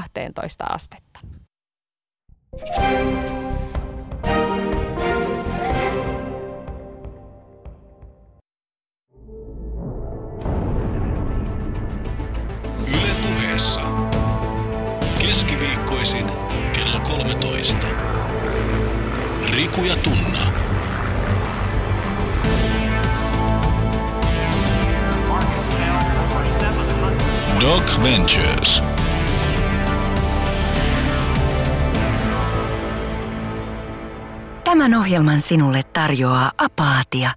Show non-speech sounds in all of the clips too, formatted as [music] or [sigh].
12 astetta. Keskiviikkoisin kello 13. Riku ja Tunna. Doc Ventures. Tämän ohjelman sinulle tarjoaa apaatia.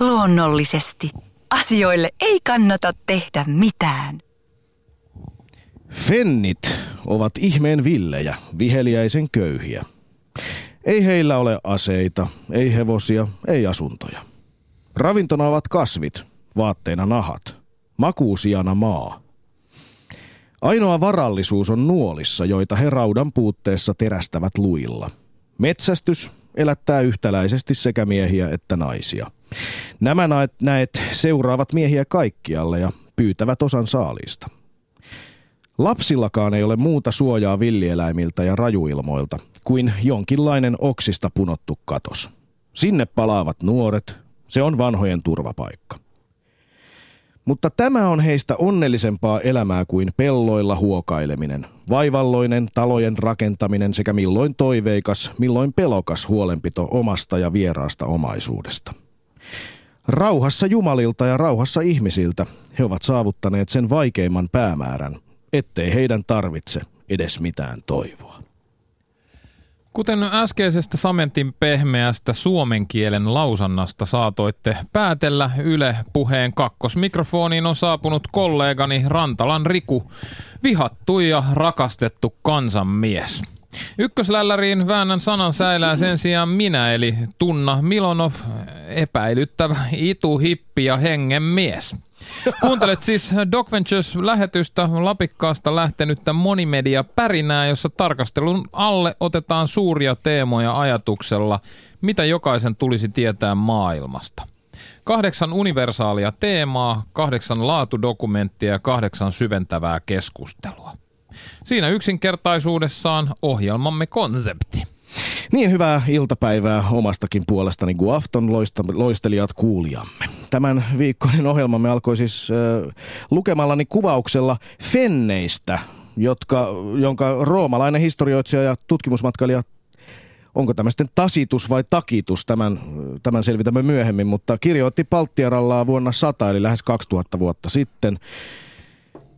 Luonnollisesti. Asioille ei kannata tehdä mitään. Fennit ovat ihmeen villejä, viheliäisen köyhiä. Ei heillä ole aseita, ei hevosia, ei asuntoja. Ravintona ovat kasvit, vaatteina nahat, makuusiana maa. Ainoa varallisuus on nuolissa, joita he raudan puutteessa terästävät luilla. Metsästys elättää yhtäläisesti sekä miehiä että naisia. Nämä näet seuraavat miehiä kaikkialle ja pyytävät osan saaliista. Lapsillakaan ei ole muuta suojaa villieläimiltä ja rajuilmoilta kuin jonkinlainen oksista punottu katos. Sinne palaavat nuoret, se on vanhojen turvapaikka. Mutta tämä on heistä onnellisempaa elämää kuin pelloilla huokaileminen, vaivalloinen talojen rakentaminen sekä milloin toiveikas, milloin pelokas huolenpito omasta ja vieraasta omaisuudesta. Rauhassa jumalilta ja rauhassa ihmisiltä he ovat saavuttaneet sen vaikeimman päämäärän, ettei heidän tarvitse edes mitään toivoa. Kuten äskeisestä Samentin pehmeästä suomen kielen lausannasta saatoitte päätellä, Yle puheen kakkosmikrofoniin on saapunut kollegani Rantalan Riku, vihattu ja rakastettu kansanmies. Ykköslälläriin väännän sanan säilää sen sijaan minä, eli Tunna Milonov, epäilyttävä itu, hippi ja hengen mies. Kuuntelet siis Doc Ventures-lähetystä Lapikkaasta lähtenyttä monimedia pärinää, jossa tarkastelun alle otetaan suuria teemoja ajatuksella, mitä jokaisen tulisi tietää maailmasta. Kahdeksan universaalia teemaa, kahdeksan laatudokumenttia ja kahdeksan syventävää keskustelua. Siinä yksinkertaisuudessaan ohjelmamme konsepti. Niin hyvää iltapäivää omastakin puolestani Guafton loistelijat kuulijamme. Tämän viikkoinen ohjelmamme alkoi siis äh, lukemallani kuvauksella fenneistä, jotka, jonka roomalainen historioitsija ja tutkimusmatkailija onko tämä sitten tasitus vai takitus, tämän, tämän selvitämme myöhemmin, mutta kirjoitti Palttiarallaa vuonna 100 eli lähes 2000 vuotta sitten.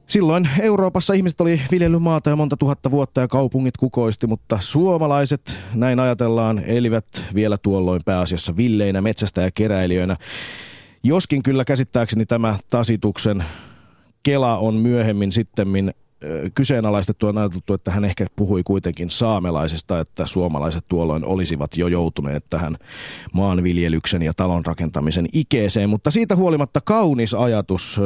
Silloin Euroopassa ihmiset oli viljelymaata ja monta tuhatta vuotta ja kaupungit kukoisti, mutta suomalaiset, näin ajatellaan, elivät vielä tuolloin pääasiassa villeinä, metsästä ja keräilijöinä. Joskin kyllä käsittääkseni tämä tasituksen Kela on myöhemmin sitten kyseenalaistettu ja ajateltu, että hän ehkä puhui kuitenkin saamelaisesta, että suomalaiset tuolloin olisivat jo joutuneet tähän maanviljelyksen ja talon rakentamisen ikeeseen, mutta siitä huolimatta kaunis ajatus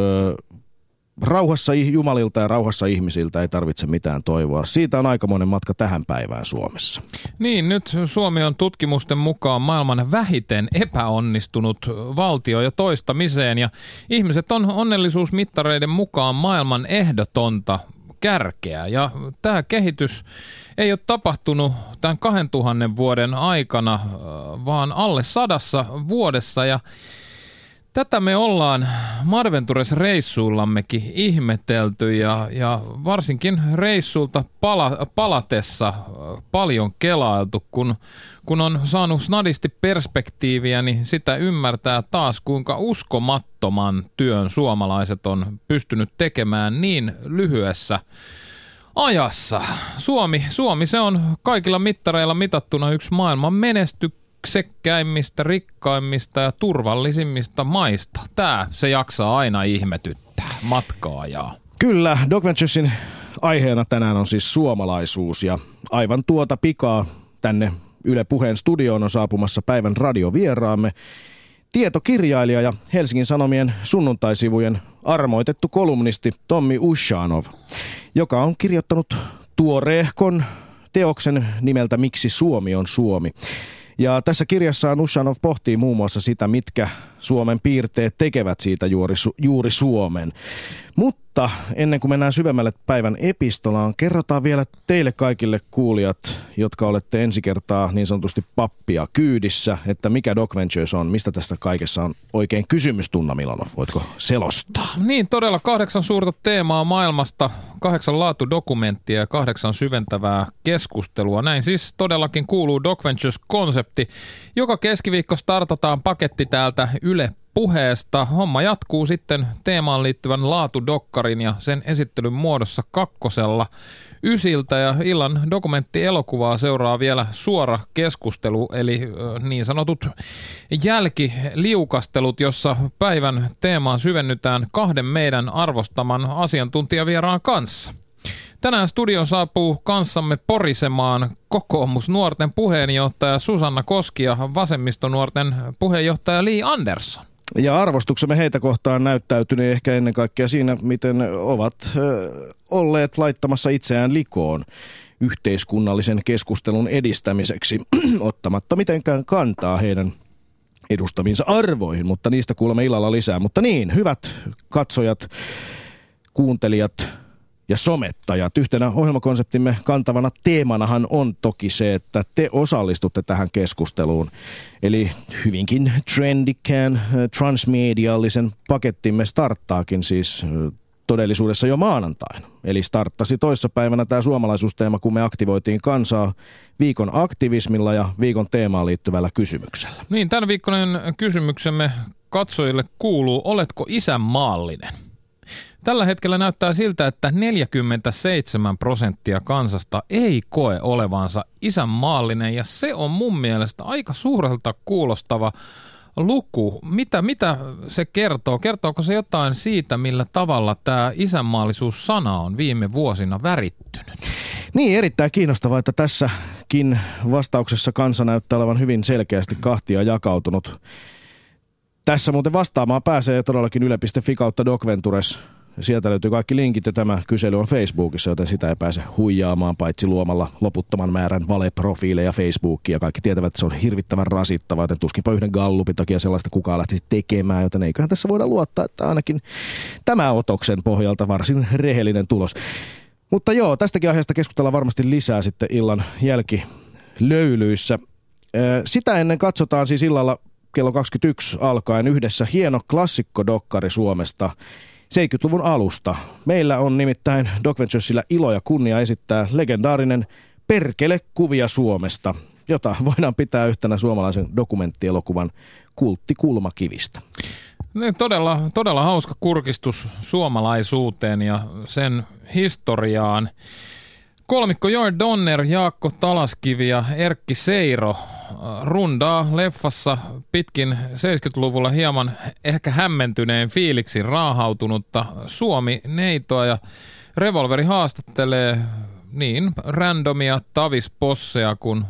rauhassa jumalilta ja rauhassa ihmisiltä ei tarvitse mitään toivoa. Siitä on aikamoinen matka tähän päivään Suomessa. Niin, nyt Suomi on tutkimusten mukaan maailman vähiten epäonnistunut valtio ja toistamiseen. Ja ihmiset on onnellisuusmittareiden mukaan maailman ehdotonta kärkeä. Ja tämä kehitys ei ole tapahtunut tämän 2000 vuoden aikana, vaan alle sadassa vuodessa. Ja Tätä me ollaan Marventures reissuillammekin ihmetelty ja, ja varsinkin reissulta pala, palatessa paljon kelailtu, kun, kun on saanut snadisti perspektiiviä, niin sitä ymmärtää taas kuinka uskomattoman työn suomalaiset on pystynyt tekemään niin lyhyessä ajassa. Suomi, Suomi se on kaikilla mittareilla mitattuna yksi maailman menesty, menestyksekkäimmistä, rikkaimmista ja turvallisimmista maista. Tämä se jaksaa aina ihmetyttää matkaajaa. Kyllä, Doc Venturesin aiheena tänään on siis suomalaisuus ja aivan tuota pikaa tänne Yle Puheen studioon on saapumassa päivän radiovieraamme. Tietokirjailija ja Helsingin Sanomien sunnuntaisivujen armoitettu kolumnisti Tommi Ushanov, joka on kirjoittanut tuoreehkon teoksen nimeltä Miksi Suomi on Suomi. Ja tässä kirjassa Nushanov pohtii muun muassa sitä, mitkä Suomen piirteet tekevät siitä juuri, juuri Suomen. Mutta Mutta ennen kuin mennään syvemmälle päivän epistolaan, kerrotaan vielä teille kaikille kuulijat, jotka olette ensi kertaa niin sanotusti pappia kyydissä, että mikä Doc Ventures on, mistä tästä kaikessa on oikein kysymys, Tunna Milanov, voitko selostaa? Niin, todella kahdeksan suurta teemaa maailmasta, kahdeksan laatudokumenttia ja kahdeksan syventävää keskustelua. Näin siis todellakin kuuluu Doc Ventures-konsepti. Joka keskiviikko startataan paketti täältä Yle puheesta. Homma jatkuu sitten teemaan liittyvän laatudokkarin ja sen esittelyn muodossa kakkosella ysiltä ja illan dokumenttielokuvaa seuraa vielä suora keskustelu, eli niin sanotut jälkiliukastelut, jossa päivän teemaan syvennytään kahden meidän arvostaman asiantuntijavieraan kanssa. Tänään studion saapuu kanssamme porisemaan kokoomusnuorten puheenjohtaja Susanna Koski ja vasemmistonuorten puheenjohtaja Li Andersson. Ja arvostuksemme heitä kohtaan näyttäytyneen ehkä ennen kaikkea siinä, miten ovat olleet laittamassa itseään likoon yhteiskunnallisen keskustelun edistämiseksi, [clears throat] ottamatta mitenkään kantaa heidän edustaminsa arvoihin, mutta niistä kuulemme illalla lisää. Mutta niin, hyvät katsojat, kuuntelijat, ja somettajat. Yhtenä ohjelmakonseptimme kantavana teemanahan on toki se, että te osallistutte tähän keskusteluun. Eli hyvinkin trendikään äh, transmediallisen pakettimme starttaakin siis äh, todellisuudessa jo maanantaina. Eli starttasi toissapäivänä tämä suomalaisuusteema, kun me aktivoitiin kansaa viikon aktivismilla ja viikon teemaan liittyvällä kysymyksellä. Niin, tämän viikkoinen kysymyksemme katsojille kuuluu, oletko isänmaallinen? Tällä hetkellä näyttää siltä, että 47 prosenttia kansasta ei koe olevansa isänmaallinen ja se on mun mielestä aika suurelta kuulostava luku. Mitä, mitä se kertoo? Kertooko se jotain siitä, millä tavalla tämä isänmaallisuus-sana on viime vuosina värittynyt? Niin, erittäin kiinnostavaa, että tässäkin vastauksessa kansa näyttää olevan hyvin selkeästi kahtia jakautunut. Tässä muuten vastaamaan pääsee todellakin yle.fi kautta Docventures Sieltä löytyy kaikki linkit ja tämä kysely on Facebookissa, joten sitä ei pääse huijaamaan paitsi luomalla loputtoman määrän valeprofiileja Facebookia. Kaikki tietävät, että se on hirvittävän rasittavaa, joten tuskinpa yhden gallupin takia sellaista kukaan lähtisi tekemään, joten eiköhän tässä voida luottaa, että ainakin tämä otoksen pohjalta varsin rehellinen tulos. Mutta joo, tästäkin aiheesta keskustellaan varmasti lisää sitten illan jälkilöylyissä. Sitä ennen katsotaan siis illalla kello 21 alkaen yhdessä hieno klassikkodokkari Suomesta – 70-luvun alusta. Meillä on nimittäin Doc ilo ja kunnia esittää legendaarinen Perkele kuvia Suomesta, jota voidaan pitää yhtenä suomalaisen dokumenttielokuvan kulttikulmakivistä. Niin, todella, todella hauska kurkistus suomalaisuuteen ja sen historiaan. Kolmikko Joel Donner, Jaakko Talaskivi ja Erkki Seiro rundaa leffassa pitkin 70-luvulla hieman ehkä hämmentyneen fiiliksi raahautunutta Suomi-neitoa ja Revolveri haastattelee niin randomia tavisposseja kuin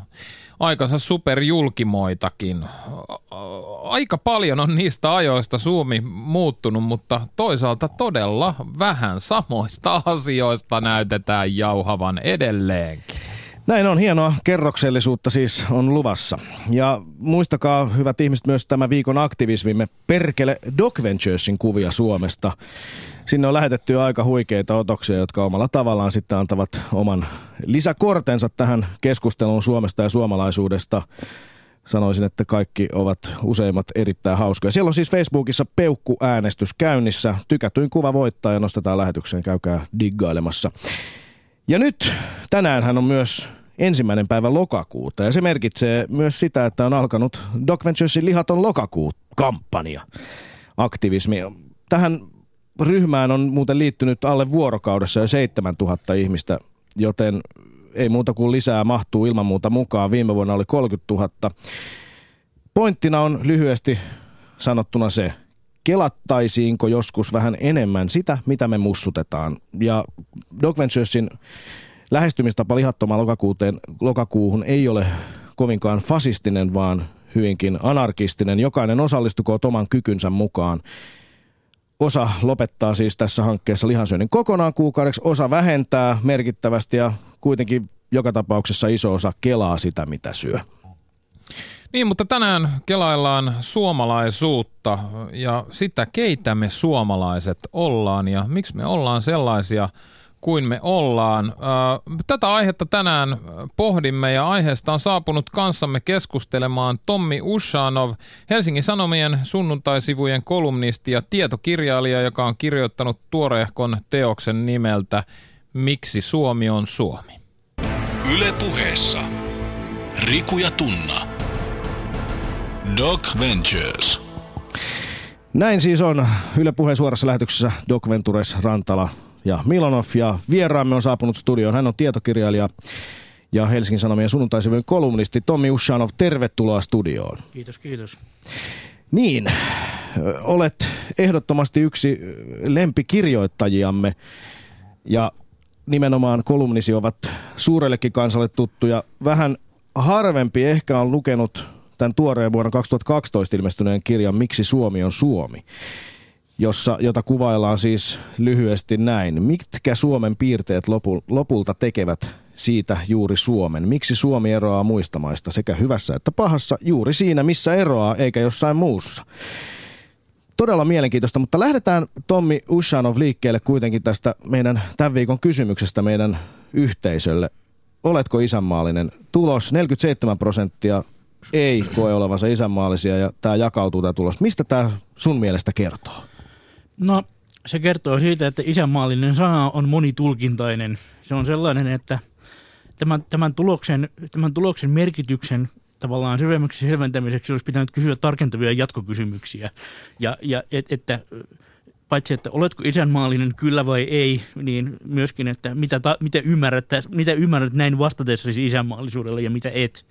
aikansa superjulkimoitakin. Aika paljon on niistä ajoista Suomi muuttunut, mutta toisaalta todella vähän samoista asioista näytetään jauhavan edelleenkin. Näin on, hienoa kerroksellisuutta siis on luvassa. Ja muistakaa, hyvät ihmiset, myös tämä viikon aktivismimme Perkele Doc Venturesin kuvia Suomesta. Sinne on lähetetty aika huikeita otoksia, jotka omalla tavallaan sitten antavat oman lisäkortensa tähän keskusteluun Suomesta ja suomalaisuudesta. Sanoisin, että kaikki ovat useimmat erittäin hauskoja. Siellä on siis Facebookissa peukkuäänestys käynnissä. Tykätyin kuva voittaa ja nostetaan lähetykseen. Käykää diggailemassa. Ja nyt tänään on myös ensimmäinen päivä lokakuuta ja se merkitsee myös sitä, että on alkanut Doc Venturesin lihaton lokakuu-kampanja. Aktivismi. Tähän ryhmään on muuten liittynyt alle vuorokaudessa jo 7000 ihmistä, joten ei muuta kuin lisää mahtuu ilman muuta mukaan. Viime vuonna oli 30 000. Pointtina on lyhyesti sanottuna se, kelattaisiinko joskus vähän enemmän sitä, mitä me mussutetaan. Ja Doc Venturesin lähestymistapa lihattomaan lokakuuteen, lokakuuhun ei ole kovinkaan fasistinen, vaan hyvinkin anarkistinen. Jokainen osallistukoon oman kykynsä mukaan. Osa lopettaa siis tässä hankkeessa lihansyönnin kokonaan kuukaudeksi, osa vähentää merkittävästi ja kuitenkin joka tapauksessa iso osa kelaa sitä, mitä syö. Niin, mutta tänään kelaillaan suomalaisuutta ja sitä, keitä me suomalaiset ollaan ja miksi me ollaan sellaisia kuin me ollaan. Tätä aihetta tänään pohdimme ja aiheesta on saapunut kanssamme keskustelemaan Tommi Ushanov, Helsingin Sanomien sunnuntaisivujen kolumnisti ja tietokirjailija, joka on kirjoittanut tuoreehkon teoksen nimeltä Miksi Suomi on Suomi. Yle puheessa. Riku ja Tunna. Doc Ventures. Näin siis on Yle Puheen suorassa lähetyksessä Doc Ventures Rantala ja Milanov ja vieraamme on saapunut studioon. Hän on tietokirjailija ja Helsingin Sanomien sunnuntaisivujen kolumnisti Tommi Ushanov. Tervetuloa studioon. Kiitos, kiitos. Niin, olet ehdottomasti yksi lempikirjoittajiamme ja nimenomaan kolumnisi ovat suurellekin kansalle tuttuja. Vähän harvempi ehkä on lukenut tämän tuoreen vuonna 2012 ilmestyneen kirjan Miksi Suomi on Suomi, jossa, jota kuvaillaan siis lyhyesti näin. Mitkä Suomen piirteet lopu, lopulta tekevät siitä juuri Suomen? Miksi Suomi eroaa muista maista sekä hyvässä että pahassa juuri siinä, missä eroaa, eikä jossain muussa? Todella mielenkiintoista, mutta lähdetään Tommi Ushanov liikkeelle kuitenkin tästä meidän tämän viikon kysymyksestä meidän yhteisölle. Oletko isänmaallinen? Tulos 47 prosenttia ei koe olevansa isänmaallisia ja tämä jakautuu tämä tulos. Mistä tämä sun mielestä kertoo? No se kertoo siitä, että isänmaallinen sana on monitulkintainen. Se on sellainen, että tämän, tämän, tuloksen, tämän tuloksen merkityksen tavallaan syvemmäksi selventämiseksi olisi pitänyt kysyä tarkentavia jatkokysymyksiä. Ja, ja et, että paitsi että oletko isänmaallinen kyllä vai ei, niin myöskin, että mitä, ta, mitä, ymmärrät, mitä ymmärrät näin vastatessasi isänmaallisuudelle ja mitä et.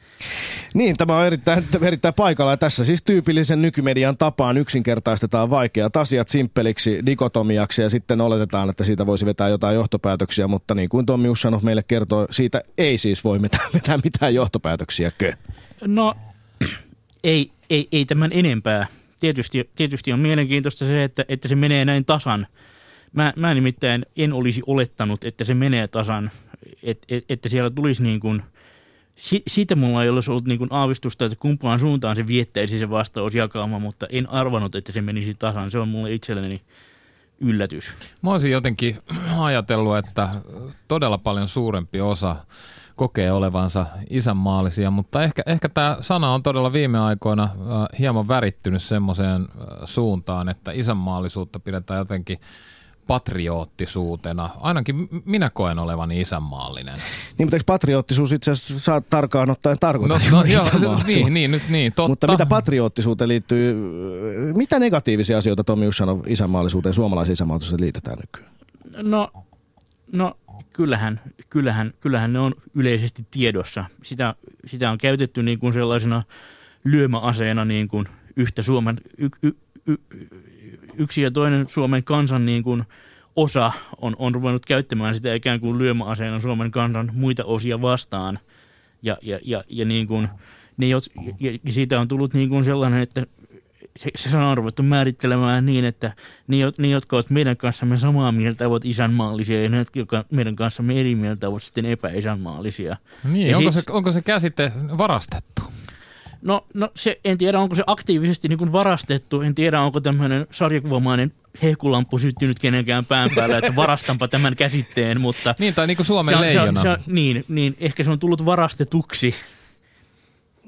Niin, tämä on erittäin, erittäin paikalla. Tässä siis tyypillisen nykymedian tapaan yksinkertaistetaan vaikeat asiat simppeliksi dikotomiaksi ja sitten oletetaan, että siitä voisi vetää jotain johtopäätöksiä, mutta niin kuin Tommi Ussanov meille kertoo, siitä ei siis voi vetää, [laughs] mitään johtopäätöksiä. Kö? No, ei, ei, ei tämän enempää tietysti, tietysti on mielenkiintoista se, että, että se menee näin tasan. Mä, mä nimittäin en olisi olettanut, että se menee tasan, et, et, että siellä tulisi niin kuin, si, siitä mulla ei olisi ollut niin kuin aavistusta, että kumpaan suuntaan se viettäisi se vastausjakauma, mutta en arvanut, että se menisi tasan. Se on mulle itselleni yllätys. Mä olisin jotenkin ajatellut, että todella paljon suurempi osa kokee olevansa isänmaallisia, mutta ehkä, ehkä tämä sana on todella viime aikoina äh, hieman värittynyt semmoiseen äh, suuntaan, että isänmaallisuutta pidetään jotenkin patriottisuutena. Ainakin minä koen olevani isänmaallinen. Niin, mutta eikö patriottisuus itse asiassa saa tarkkaan ottaen tarkoittaa no, [laughs] no, joo, niin, niin, nyt niin, totta. Mutta mitä patriottisuuteen liittyy, mitä negatiivisia asioita Tomi Ushanov isänmaallisuuteen, suomalaisen isänmaallisuuteen liitetään nykyään? No, no kyllähän, kyllähän, kyllähän ne on yleisesti tiedossa. Sitä, sitä on käytetty niin kuin sellaisena lyömäaseena niin kuin yhtä Suomen, y, y, y, yksi ja toinen Suomen kansan niin kuin osa on, on ruvennut käyttämään sitä ikään kuin lyömäaseena Suomen kansan muita osia vastaan. Ja, ja, ja, ja, niin kuin, ne, ja, ja siitä on tullut niin kuin sellainen, että se, se on ruvettu määrittelemään niin, että ne, ne, jotka ovat meidän kanssamme samaa mieltä, ovat isänmaallisia ja ne, jotka meidän kanssamme eri mieltä, ovat sitten epäisänmaallisia. Niin, onko, sit, se, onko se käsite varastettu? No, no se, en tiedä, onko se aktiivisesti niin kuin varastettu. En tiedä, onko tämmöinen sarjakuvamainen hehkulampu syttynyt kenenkään pään päällä, että varastanpa tämän käsitteen, mutta... Niin, tai niin kuin Suomen se, leijona. Se, se, niin, niin, ehkä se on tullut varastetuksi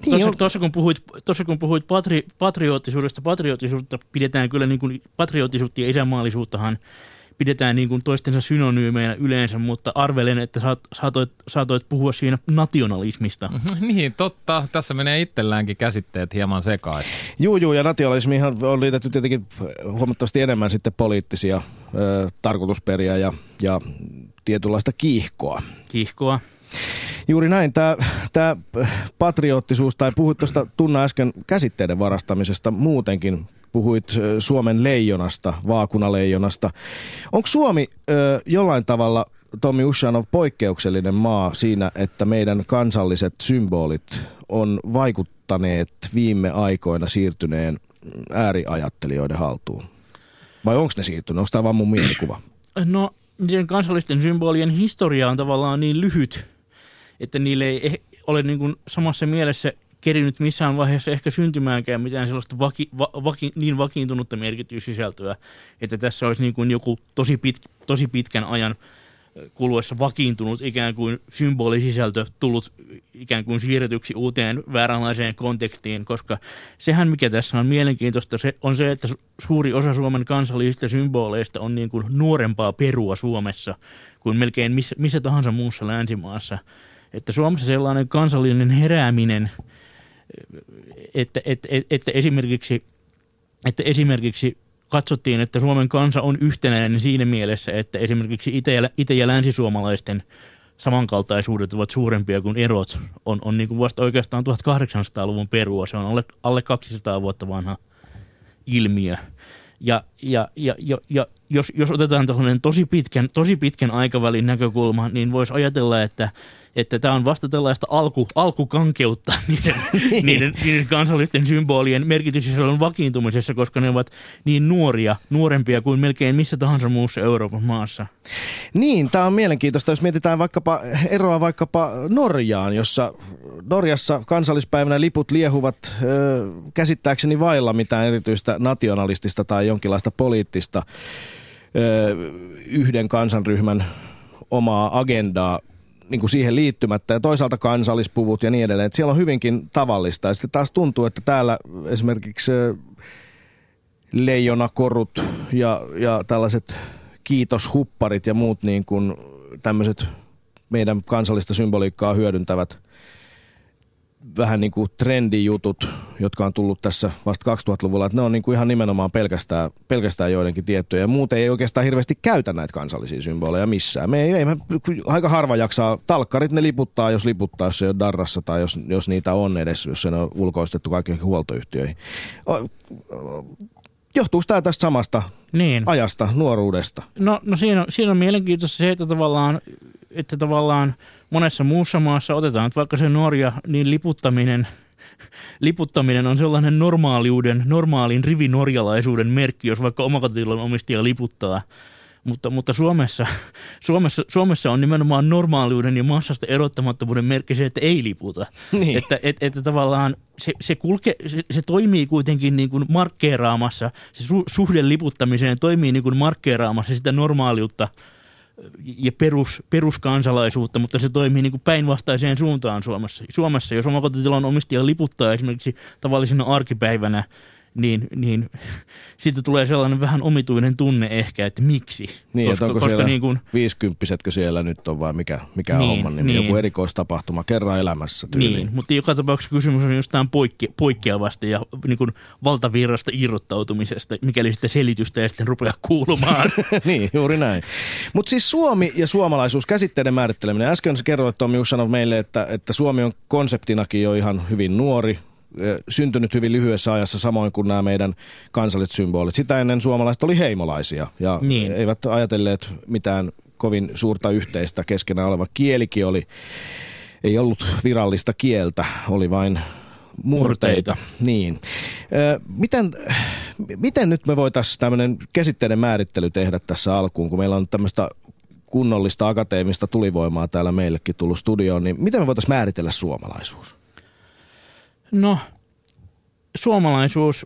niin tuossa, tuossa, kun puhuit, tuossa kun puhuit patri, patriottisuudesta, patriottisuutta pidetään kyllä niin kuin, patriottisuutta ja isänmaallisuuttahan pidetään niin kuin toistensa synonyymeinä yleensä, mutta arvelen, että saat, saatoit, saatoit puhua siinä nationalismista. niin, totta. Tässä menee itselläänkin käsitteet hieman sekaisin. Juu, juu, ja nationalismihan on liitetty tietenkin huomattavasti enemmän sitten poliittisia ö, tarkoitusperiä ja, ja tietynlaista kiihkoa. Kiihkoa. Juuri näin. Tämä, tämä patriottisuus, tai puhuit tuosta Tunna äsken käsitteiden varastamisesta muutenkin. Puhuit Suomen leijonasta, vaakunaleijonasta. Onko Suomi ö, jollain tavalla, Tommi Ushanov, poikkeuksellinen maa siinä, että meidän kansalliset symbolit on vaikuttaneet viime aikoina siirtyneen ääriajattelijoiden haltuun? Vai onko ne siirtynyt? Onko tämä vaan mun mielikuva? No, kansallisten symbolien historia on tavallaan niin lyhyt, että niille ei ole niin kuin samassa mielessä kerinyt missään vaiheessa ehkä syntymäänkään mitään sellaista vaki, va, vaki, niin vakiintunutta merkityssisältöä, että tässä olisi niin kuin joku tosi, pit, tosi pitkän ajan kuluessa vakiintunut ikään kuin symbolisisältö tullut ikään kuin siirretyksi uuteen vääränlaiseen kontekstiin, koska sehän mikä tässä on mielenkiintoista se on se, että suuri osa Suomen kansallisista symboleista on niin kuin nuorempaa perua Suomessa kuin melkein missä, missä tahansa muussa länsimaassa. Että Suomessa sellainen kansallinen herääminen, että, että, että, esimerkiksi, että esimerkiksi katsottiin, että Suomen kansa on yhtenäinen siinä mielessä, että esimerkiksi itä- ja, itä- ja länsisuomalaisten samankaltaisuudet ovat suurempia kuin erot, on, on niin kuin vasta oikeastaan 1800-luvun perua. Se on alle, alle 200 vuotta vanha ilmiö. Ja, ja, ja, ja, ja jos, jos otetaan tällainen tosi pitkän, tosi pitkän aikavälin näkökulma, niin voisi ajatella, että – että tämä on vasta tällaista alku, alkukankeutta [laughs] niiden, niin. niiden, niiden kansallisten symbolien merkitysisällön vakiintumisessa, koska ne ovat niin nuoria, nuorempia kuin melkein missä tahansa muussa Euroopan maassa. Niin, tämä on mielenkiintoista, jos mietitään vaikkapa eroa vaikkapa Norjaan, jossa Norjassa kansallispäivänä liput liehuvat ö, käsittääkseni vailla mitään erityistä nationalistista tai jonkinlaista poliittista ö, yhden kansanryhmän omaa agendaa niin kuin siihen liittymättä ja toisaalta kansallispuvut ja niin edelleen. Että siellä on hyvinkin tavallista ja sitten taas tuntuu, että täällä esimerkiksi leijonakorut ja, ja tällaiset kiitoshupparit ja muut niin kuin tämmöiset meidän kansallista symboliikkaa hyödyntävät – vähän niin kuin trendijutut, jotka on tullut tässä vasta 2000-luvulla, että ne on niin kuin ihan nimenomaan pelkästään, pelkästään joidenkin tiettyjä. Muuten ei oikeastaan hirveästi käytä näitä kansallisia symboleja missään. Me ei, ei me, aika harva jaksaa, talkkarit ne liputtaa, jos liputtaa, jos se on darrassa tai jos, jos niitä on edes, jos se on ulkoistettu kaikkiin huoltoyhtiöihin. Johtuuko tämä tästä samasta niin. ajasta, nuoruudesta? No, no siinä, on, siinä on mielenkiintoista se, että tavallaan, että tavallaan monessa muussa maassa, otetaan nyt vaikka se Norja, niin liputtaminen, [laughs] liputtaminen on sellainen normaaliuden, normaalin rivinorjalaisuuden merkki, jos vaikka omakotilan omistaja liputtaa. Mutta, mutta Suomessa, [laughs] Suomessa, Suomessa on nimenomaan normaaliuden ja massasta erottamattomuuden merkki se, että ei liputa. [laughs] Niin. Että, et, että tavallaan se, se, kulke, se, se toimii kuitenkin niin kuin markkeeraamassa, se su, suhde liputtamiseen toimii niin kuin markkeeraamassa sitä normaaliutta – ja perus, peruskansalaisuutta, mutta se toimii niin kuin päinvastaiseen suuntaan Suomessa. Suomessa, jos omakotitalon omistaja liputtaa esimerkiksi tavallisena arkipäivänä niin, niin [laughs] siitä tulee sellainen vähän omituinen tunne ehkä, että miksi. Niin, koska, onko koska siellä niin kuin, viisikymppisetkö siellä nyt on vai mikä, mikä niin, homman nimi, niin. joku erikoistapahtuma kerran elämässä tyyliin. Niin, mutta joka tapauksessa kysymys on jostain poikke, poikkeavasta ja niin kuin valtavirrasta irrottautumisesta, mikäli sitä selitystä ei sitten rupea kuulumaan. [laughs] niin, juuri näin. Mutta siis Suomi ja suomalaisuus, käsitteiden määritteleminen. Äsken kerroit Tommi sanoi meille, että, että Suomi on konseptinakin jo ihan hyvin nuori, syntynyt hyvin lyhyessä ajassa, samoin kuin nämä meidän kansalliset symbolit. Sitä ennen suomalaiset oli heimolaisia ja niin. eivät ajatelleet mitään kovin suurta yhteistä keskenään oleva kielikin oli, ei ollut virallista kieltä, oli vain murteita. murteita. Niin. Miten, miten nyt me voitaisiin tämmöinen käsitteiden määrittely tehdä tässä alkuun, kun meillä on tämmöistä kunnollista akateemista tulivoimaa täällä meillekin tullut studioon, niin miten me voitaisiin määritellä suomalaisuus? No, suomalaisuus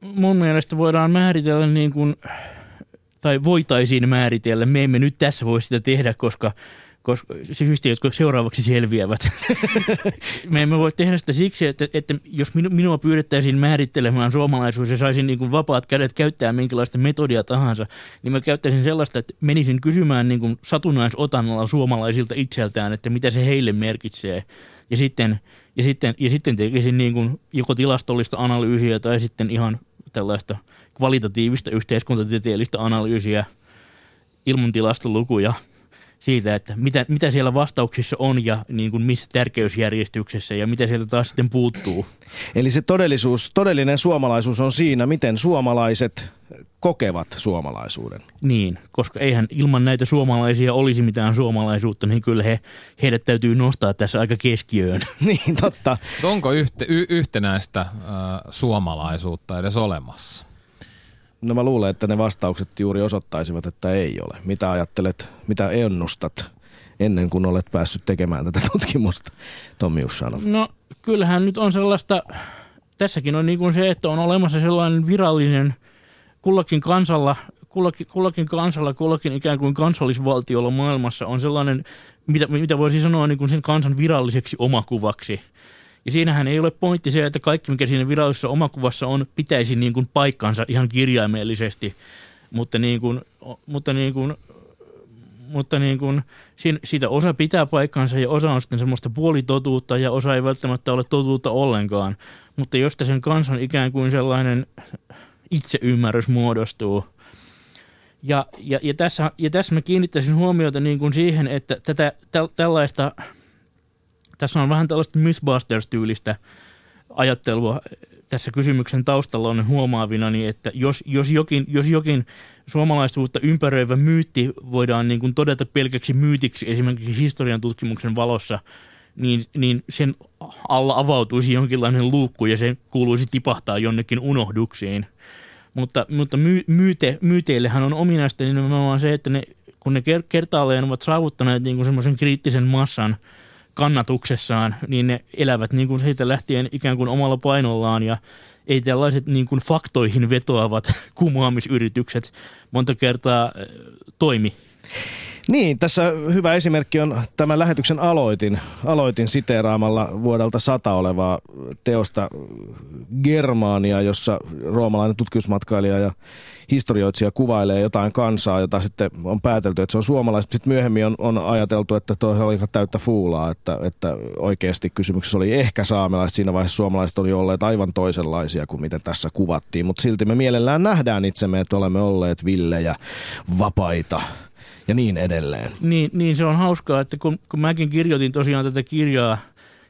mun mielestä voidaan määritellä niin kuin, tai voitaisiin määritellä. Me emme nyt tässä voi sitä tehdä, koska, koska syystä, jotka seuraavaksi selviävät. [laughs] Me emme voi tehdä sitä siksi, että, että jos minua pyydettäisiin määrittelemään suomalaisuus ja saisin niin kuin vapaat kädet käyttää minkälaista metodia tahansa, niin mä käyttäisin sellaista, että menisin kysymään niin kuin satunnaisotannalla suomalaisilta itseltään, että mitä se heille merkitsee. Ja sitten – ja sitten, ja sitten tekisin niin kuin joko tilastollista analyysiä tai sitten ihan tällaista kvalitatiivista yhteiskuntatieteellistä analyysiä ilman tilastolukuja siitä, että mitä, mitä siellä vastauksissa on ja niin kuin missä tärkeysjärjestyksessä ja mitä sieltä taas sitten puuttuu. Eli se todellisuus, todellinen suomalaisuus on siinä, miten suomalaiset kokevat suomalaisuuden. Niin, koska eihän ilman näitä suomalaisia olisi mitään suomalaisuutta, niin kyllä he, heidät täytyy nostaa tässä aika keskiöön. [laughs] niin, totta. Onko yhte, y, yhtenäistä äh, suomalaisuutta edes olemassa? No mä luulen, että ne vastaukset juuri osoittaisivat, että ei ole. Mitä ajattelet, mitä ennustat ennen kuin olet päässyt tekemään tätä tutkimusta, Tommi Ussanov? No kyllähän nyt on sellaista, tässäkin on niin kuin se, että on olemassa sellainen virallinen kullakin kansalla, kullakin, kullakin kansalla, kullakin ikään kuin kansallisvaltiolla maailmassa on sellainen, mitä, mitä voisi sanoa niin kuin sen kansan viralliseksi omakuvaksi. Ja siinähän ei ole pointti se, että kaikki, mikä siinä virallisessa omakuvassa on, pitäisi niin kuin paikkansa ihan kirjaimellisesti. Mutta, niin kuin, mutta, niin kuin, mutta niin kuin, siitä osa pitää paikkansa ja osa on sitten semmoista puolitotuutta ja osa ei välttämättä ole totuutta ollenkaan. Mutta josta sen kansan ikään kuin sellainen itseymmärrys muodostuu. Ja, ja, ja, tässä, ja tässä mä kiinnittäisin huomiota niin kuin siihen, että tätä, täl, tällaista, tässä on vähän tällaista Mythbusters-tyylistä ajattelua tässä kysymyksen taustalla on huomaavina, niin että jos, jos, jokin, jos jokin suomalaisuutta ympäröivä myytti voidaan niin kuin todeta pelkäksi myytiksi esimerkiksi historian tutkimuksen valossa, niin, niin sen alla avautuisi jonkinlainen luukku ja sen kuuluisi tipahtaa jonnekin unohduksiin. Mutta, mutta my, myyte, myyteillehän on ominaista nimenomaan se, että ne, kun ne kertaalleen ovat saavuttaneet niin semmoisen kriittisen massan kannatuksessaan, niin ne elävät niin kuin siitä lähtien ikään kuin omalla painollaan ja ei tällaiset niin kuin faktoihin vetoavat [laughs] kumoamisyritykset monta kertaa toimi. Niin, tässä hyvä esimerkki on tämän lähetyksen aloitin, aloitin siteeraamalla vuodelta sata olevaa teosta Germania, jossa roomalainen tutkimusmatkailija ja historioitsija kuvailee jotain kansaa, jota sitten on päätelty, että se on suomalaiset. Sitten myöhemmin on, on ajateltu, että tuo oli ihan täyttä fuulaa, että, että oikeasti kysymyksessä oli ehkä saamelaiset. Siinä vaiheessa suomalaiset oli olleet aivan toisenlaisia kuin miten tässä kuvattiin, mutta silti me mielellään nähdään itsemme, että olemme olleet villejä, vapaita – ja niin edelleen. Niin, niin se on hauskaa, että kun, kun mäkin kirjoitin tosiaan tätä kirjaa,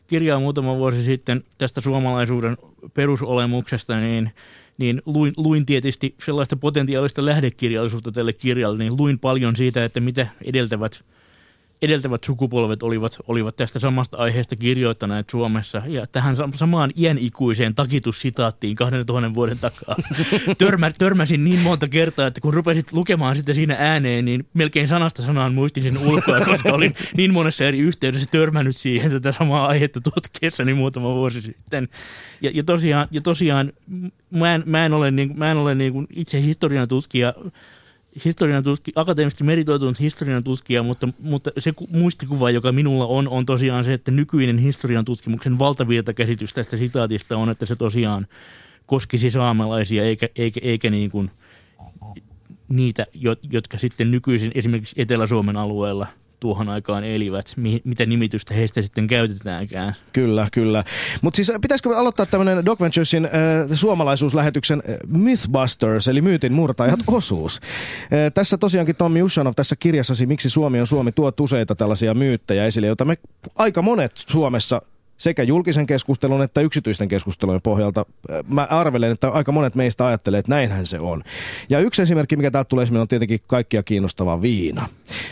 kirjaa muutama vuosi sitten tästä suomalaisuuden perusolemuksesta, niin, niin luin, luin tietysti sellaista potentiaalista lähdekirjallisuutta tälle kirjalle, niin luin paljon siitä, että mitä edeltävät – edeltävät sukupolvet olivat, olivat tästä samasta aiheesta kirjoittaneet Suomessa. Ja tähän samaan iänikuiseen takitussitaattiin 2000 vuoden takaa [laughs] Törmä, törmäsin niin monta kertaa, että kun rupesit lukemaan sitä siinä ääneen, niin melkein sanasta sanaan muistin sen ulkoa, [laughs] koska olin niin monessa eri yhteydessä törmännyt siihen tätä samaa aihetta tutkiessani muutama vuosi sitten. Ja, ja tosiaan, ja tosiaan mä, en, mä en ole, niin, mä en ole niin itse historian tutkija, historian tutki, akateemisesti meritoitunut historian tutkija, mutta, mutta se muistikuva, joka minulla on, on tosiaan se, että nykyinen historian tutkimuksen valtavirta käsitys tästä sitaatista on, että se tosiaan koskisi saamelaisia eikä, eikä, eikä niin kuin niitä, jotka sitten nykyisin esimerkiksi Etelä-Suomen alueella – tuohon aikaan elivät, mi- mitä nimitystä heistä sitten käytetäänkään. Kyllä, kyllä. Mutta siis äh, pitäisikö aloittaa tämmöinen Doc Venturesin äh, suomalaisuuslähetyksen äh, Mythbusters, eli myytin murtajat osuus. Äh, tässä tosiaankin Tommi Ushanov tässä kirjassasi Miksi Suomi on Suomi tuot useita tällaisia myyttejä esille, joita me aika monet Suomessa sekä julkisen keskustelun että yksityisten keskustelujen pohjalta. Mä arvelen, että aika monet meistä ajattelee, että näinhän se on. Ja yksi esimerkki, mikä täältä tulee esiin, on tietenkin kaikkia kiinnostava viina.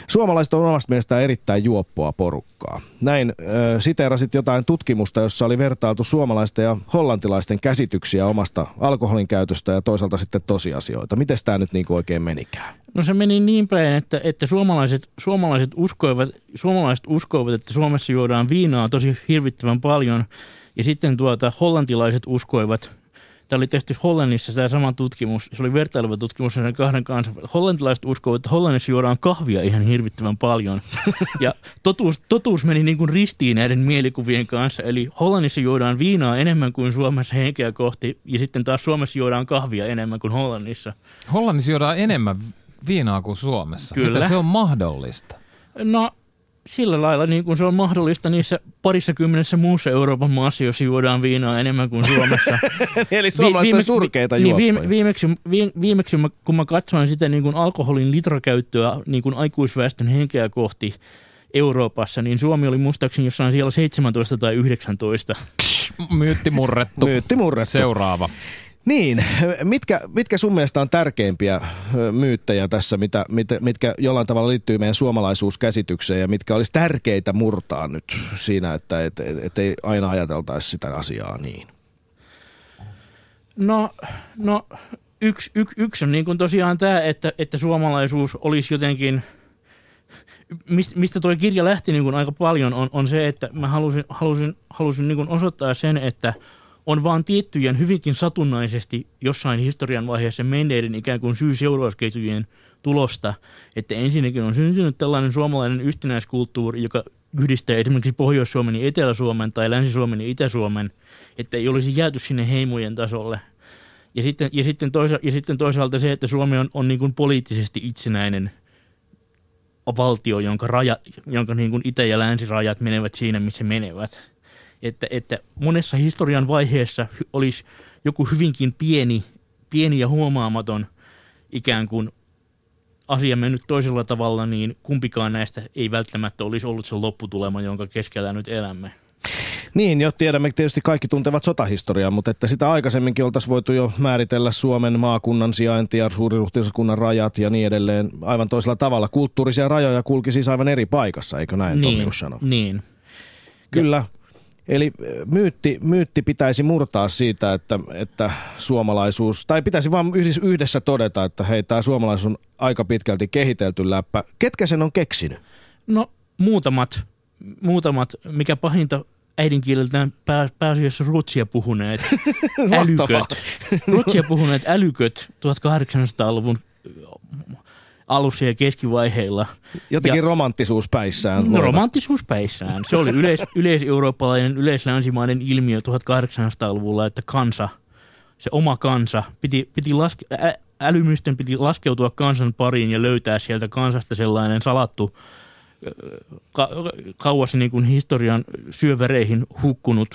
Suomalaiset on omasta mielestään erittäin juoppoa porukkaa. Näin äh, siteerasit jotain tutkimusta, jossa oli vertailtu suomalaisten ja hollantilaisten käsityksiä omasta alkoholin käytöstä ja toisaalta sitten tosiasioita. Miten tämä nyt niin oikein menikään? No se meni niin päin, että, että suomalaiset, suomalaiset, uskoivat, suomalaiset uskoivat, että Suomessa juodaan viinaa tosi hirvittävän paljon. Ja sitten tuota, hollantilaiset uskoivat, tämä oli tehty Hollannissa tämä sama tutkimus, se oli vertaileva tutkimus sen kahden kanssa. Hollantilaiset uskoivat, että Hollannissa juodaan kahvia ihan hirvittävän paljon. Ja totuus, totuus meni niin kuin ristiin näiden mielikuvien kanssa. Eli Hollannissa juodaan viinaa enemmän kuin Suomessa henkeä kohti, ja sitten taas Suomessa juodaan kahvia enemmän kuin Hollannissa. Hollannissa juodaan enemmän viinaa kuin Suomessa. Kyllä. Mitä se on mahdollista? No sillä lailla niin kuin se on mahdollista niissä parissa kymmenessä muussa Euroopan maassa, jos juodaan viinaa enemmän kuin Suomessa. [laughs] Eli suomalaiset on surkeita niin viime, viimeksi, viimeksi kun mä katsoin sitä niin kuin alkoholin litrakäyttöä niin kuin aikuisväestön henkeä kohti Euroopassa, niin Suomi oli muistaakseni jossain siellä 17 tai 19. Myytti murrettu. Myytti murrettu. Seuraava. Niin, mitkä, mitkä sun mielestä on tärkeimpiä myyttejä tässä, mitä, mit, mitkä jollain tavalla liittyy meidän suomalaisuuskäsitykseen ja mitkä olisi tärkeitä murtaa nyt siinä, että et, et ei aina ajateltaisi sitä asiaa niin? No, no yksi, yksi, yksi on niin kuin tosiaan tämä, että, että suomalaisuus olisi jotenkin mistä tuo kirja lähti niin kuin aika paljon, on, on se, että mä halusin, halusin, halusin niin kuin osoittaa sen, että on vaan tiettyjen hyvinkin satunnaisesti jossain historian vaiheessa menneiden ikään kuin syy-seurausketjujen tulosta, että ensinnäkin on syntynyt tällainen suomalainen yhtenäiskulttuuri, joka yhdistää esimerkiksi Pohjois-Suomen ja Etelä-Suomen tai Länsi-Suomen ja Itä-Suomen, että ei olisi jääty sinne heimojen tasolle. Ja sitten, ja sitten, toisa, ja sitten toisaalta se, että Suomi on, on niin kuin poliittisesti itsenäinen valtio, jonka, raja, jonka niin kuin itä- ja länsirajat menevät siinä, missä menevät. Että, että monessa historian vaiheessa olisi joku hyvinkin pieni, pieni ja huomaamaton ikään kuin asia mennyt toisella tavalla, niin kumpikaan näistä ei välttämättä olisi ollut se lopputulema, jonka keskellä nyt elämme. Niin, jo tiedämme, tietysti kaikki tuntevat sotahistoriaa, mutta että sitä aikaisemminkin oltaisiin voitu jo määritellä Suomen maakunnan sijainti ja suuriruhtinaskunnan rajat ja niin edelleen aivan toisella tavalla. Kulttuurisia rajoja kulki siis aivan eri paikassa, eikö näin niin, sanoi? Niin. Kyllä. Ja. Eli myytti, myytti pitäisi murtaa siitä, että, että suomalaisuus, tai pitäisi vain yhdessä todeta, että hei, tämä suomalaisuus on aika pitkälti kehitelty läppä. Ketkä sen on keksinyt? No muutamat, muutamat, mikä pahinta äidinkieleltään pää, pääasiassa ruotsia puhuneet [laughs] älyköt. ruotsia puhuneet älyköt 1800-luvun alussa ja keskivaiheilla. Jotenkin ja, romanttisuus päissään. No romanttisuus päissään. Se oli yleis, [laughs] yleiseurooppalainen, yleislänsimainen ilmiö 1800-luvulla, että kansa, se oma kansa, piti, piti laske, ä, älymysten piti laskeutua kansan pariin ja löytää sieltä kansasta sellainen salattu ka- kauas niin kuin historian syövereihin hukkunut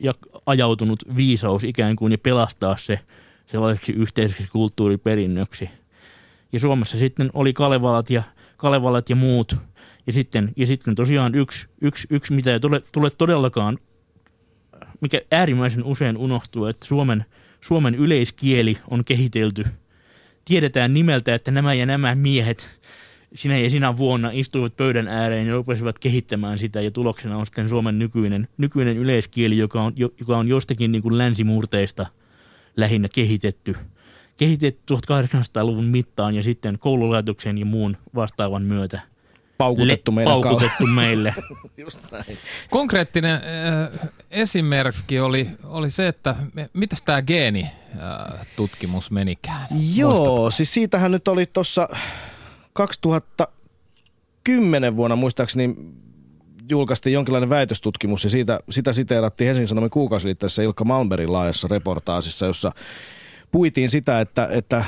ja ajautunut viisaus ikään kuin ja pelastaa se sellaiseksi yhteiseksi kulttuuriperinnöksi. Ja Suomessa sitten oli Kalevalat ja, Kalevalat ja muut. Ja sitten, ja sitten tosiaan yksi, yksi, yksi mitä ei tule, tule todellakaan, mikä äärimmäisen usein unohtuu, että Suomen, Suomen yleiskieli on kehitelty. Tiedetään nimeltä, että nämä ja nämä miehet – sinä ja sinä vuonna istuivat pöydän ääreen ja rupesivat kehittämään sitä ja tuloksena on sitten Suomen nykyinen, nykyinen yleiskieli, joka on, joka on jostakin niin kuin länsimurteista lähinnä kehitetty. Kehitetty 1800-luvun mittaan ja sitten koululaitoksen ja muun vastaavan myötä paukutettu, Le- paukutettu meille. [laughs] Just näin. Konkreettinen äh, esimerkki oli, oli se, että mitäs tämä geenitutkimus äh, menikään? Joo, Muistatko? siis siitähän nyt oli tuossa 2010 vuonna muistaakseni julkaistiin jonkinlainen väitöstutkimus ja siitä, sitä siteerattiin Helsingin Sanomien kuukausiliitteessä Ilkka Malmberin laajassa reportaasissa, jossa puitiin sitä, että, että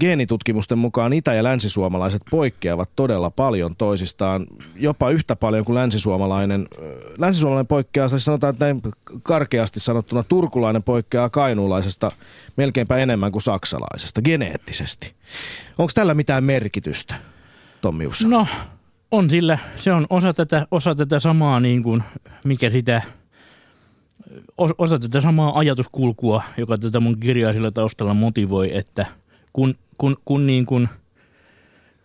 geenitutkimusten mukaan itä- ja länsisuomalaiset poikkeavat todella paljon toisistaan, jopa yhtä paljon kuin länsisuomalainen. Länsisuomalainen poikkeaa, siis sanotaan, että näin karkeasti sanottuna turkulainen poikkeaa kainuulaisesta melkeinpä enemmän kuin saksalaisesta, geneettisesti. Onko tällä mitään merkitystä, Tommi Ussa? No, on sillä. Se on osa tätä, osa tätä samaa, niin kuin, mikä sitä – osa tätä samaa ajatuskulkua, joka tätä mun kirjaa sillä taustalla motivoi, että kun, kun, kun, niin kun,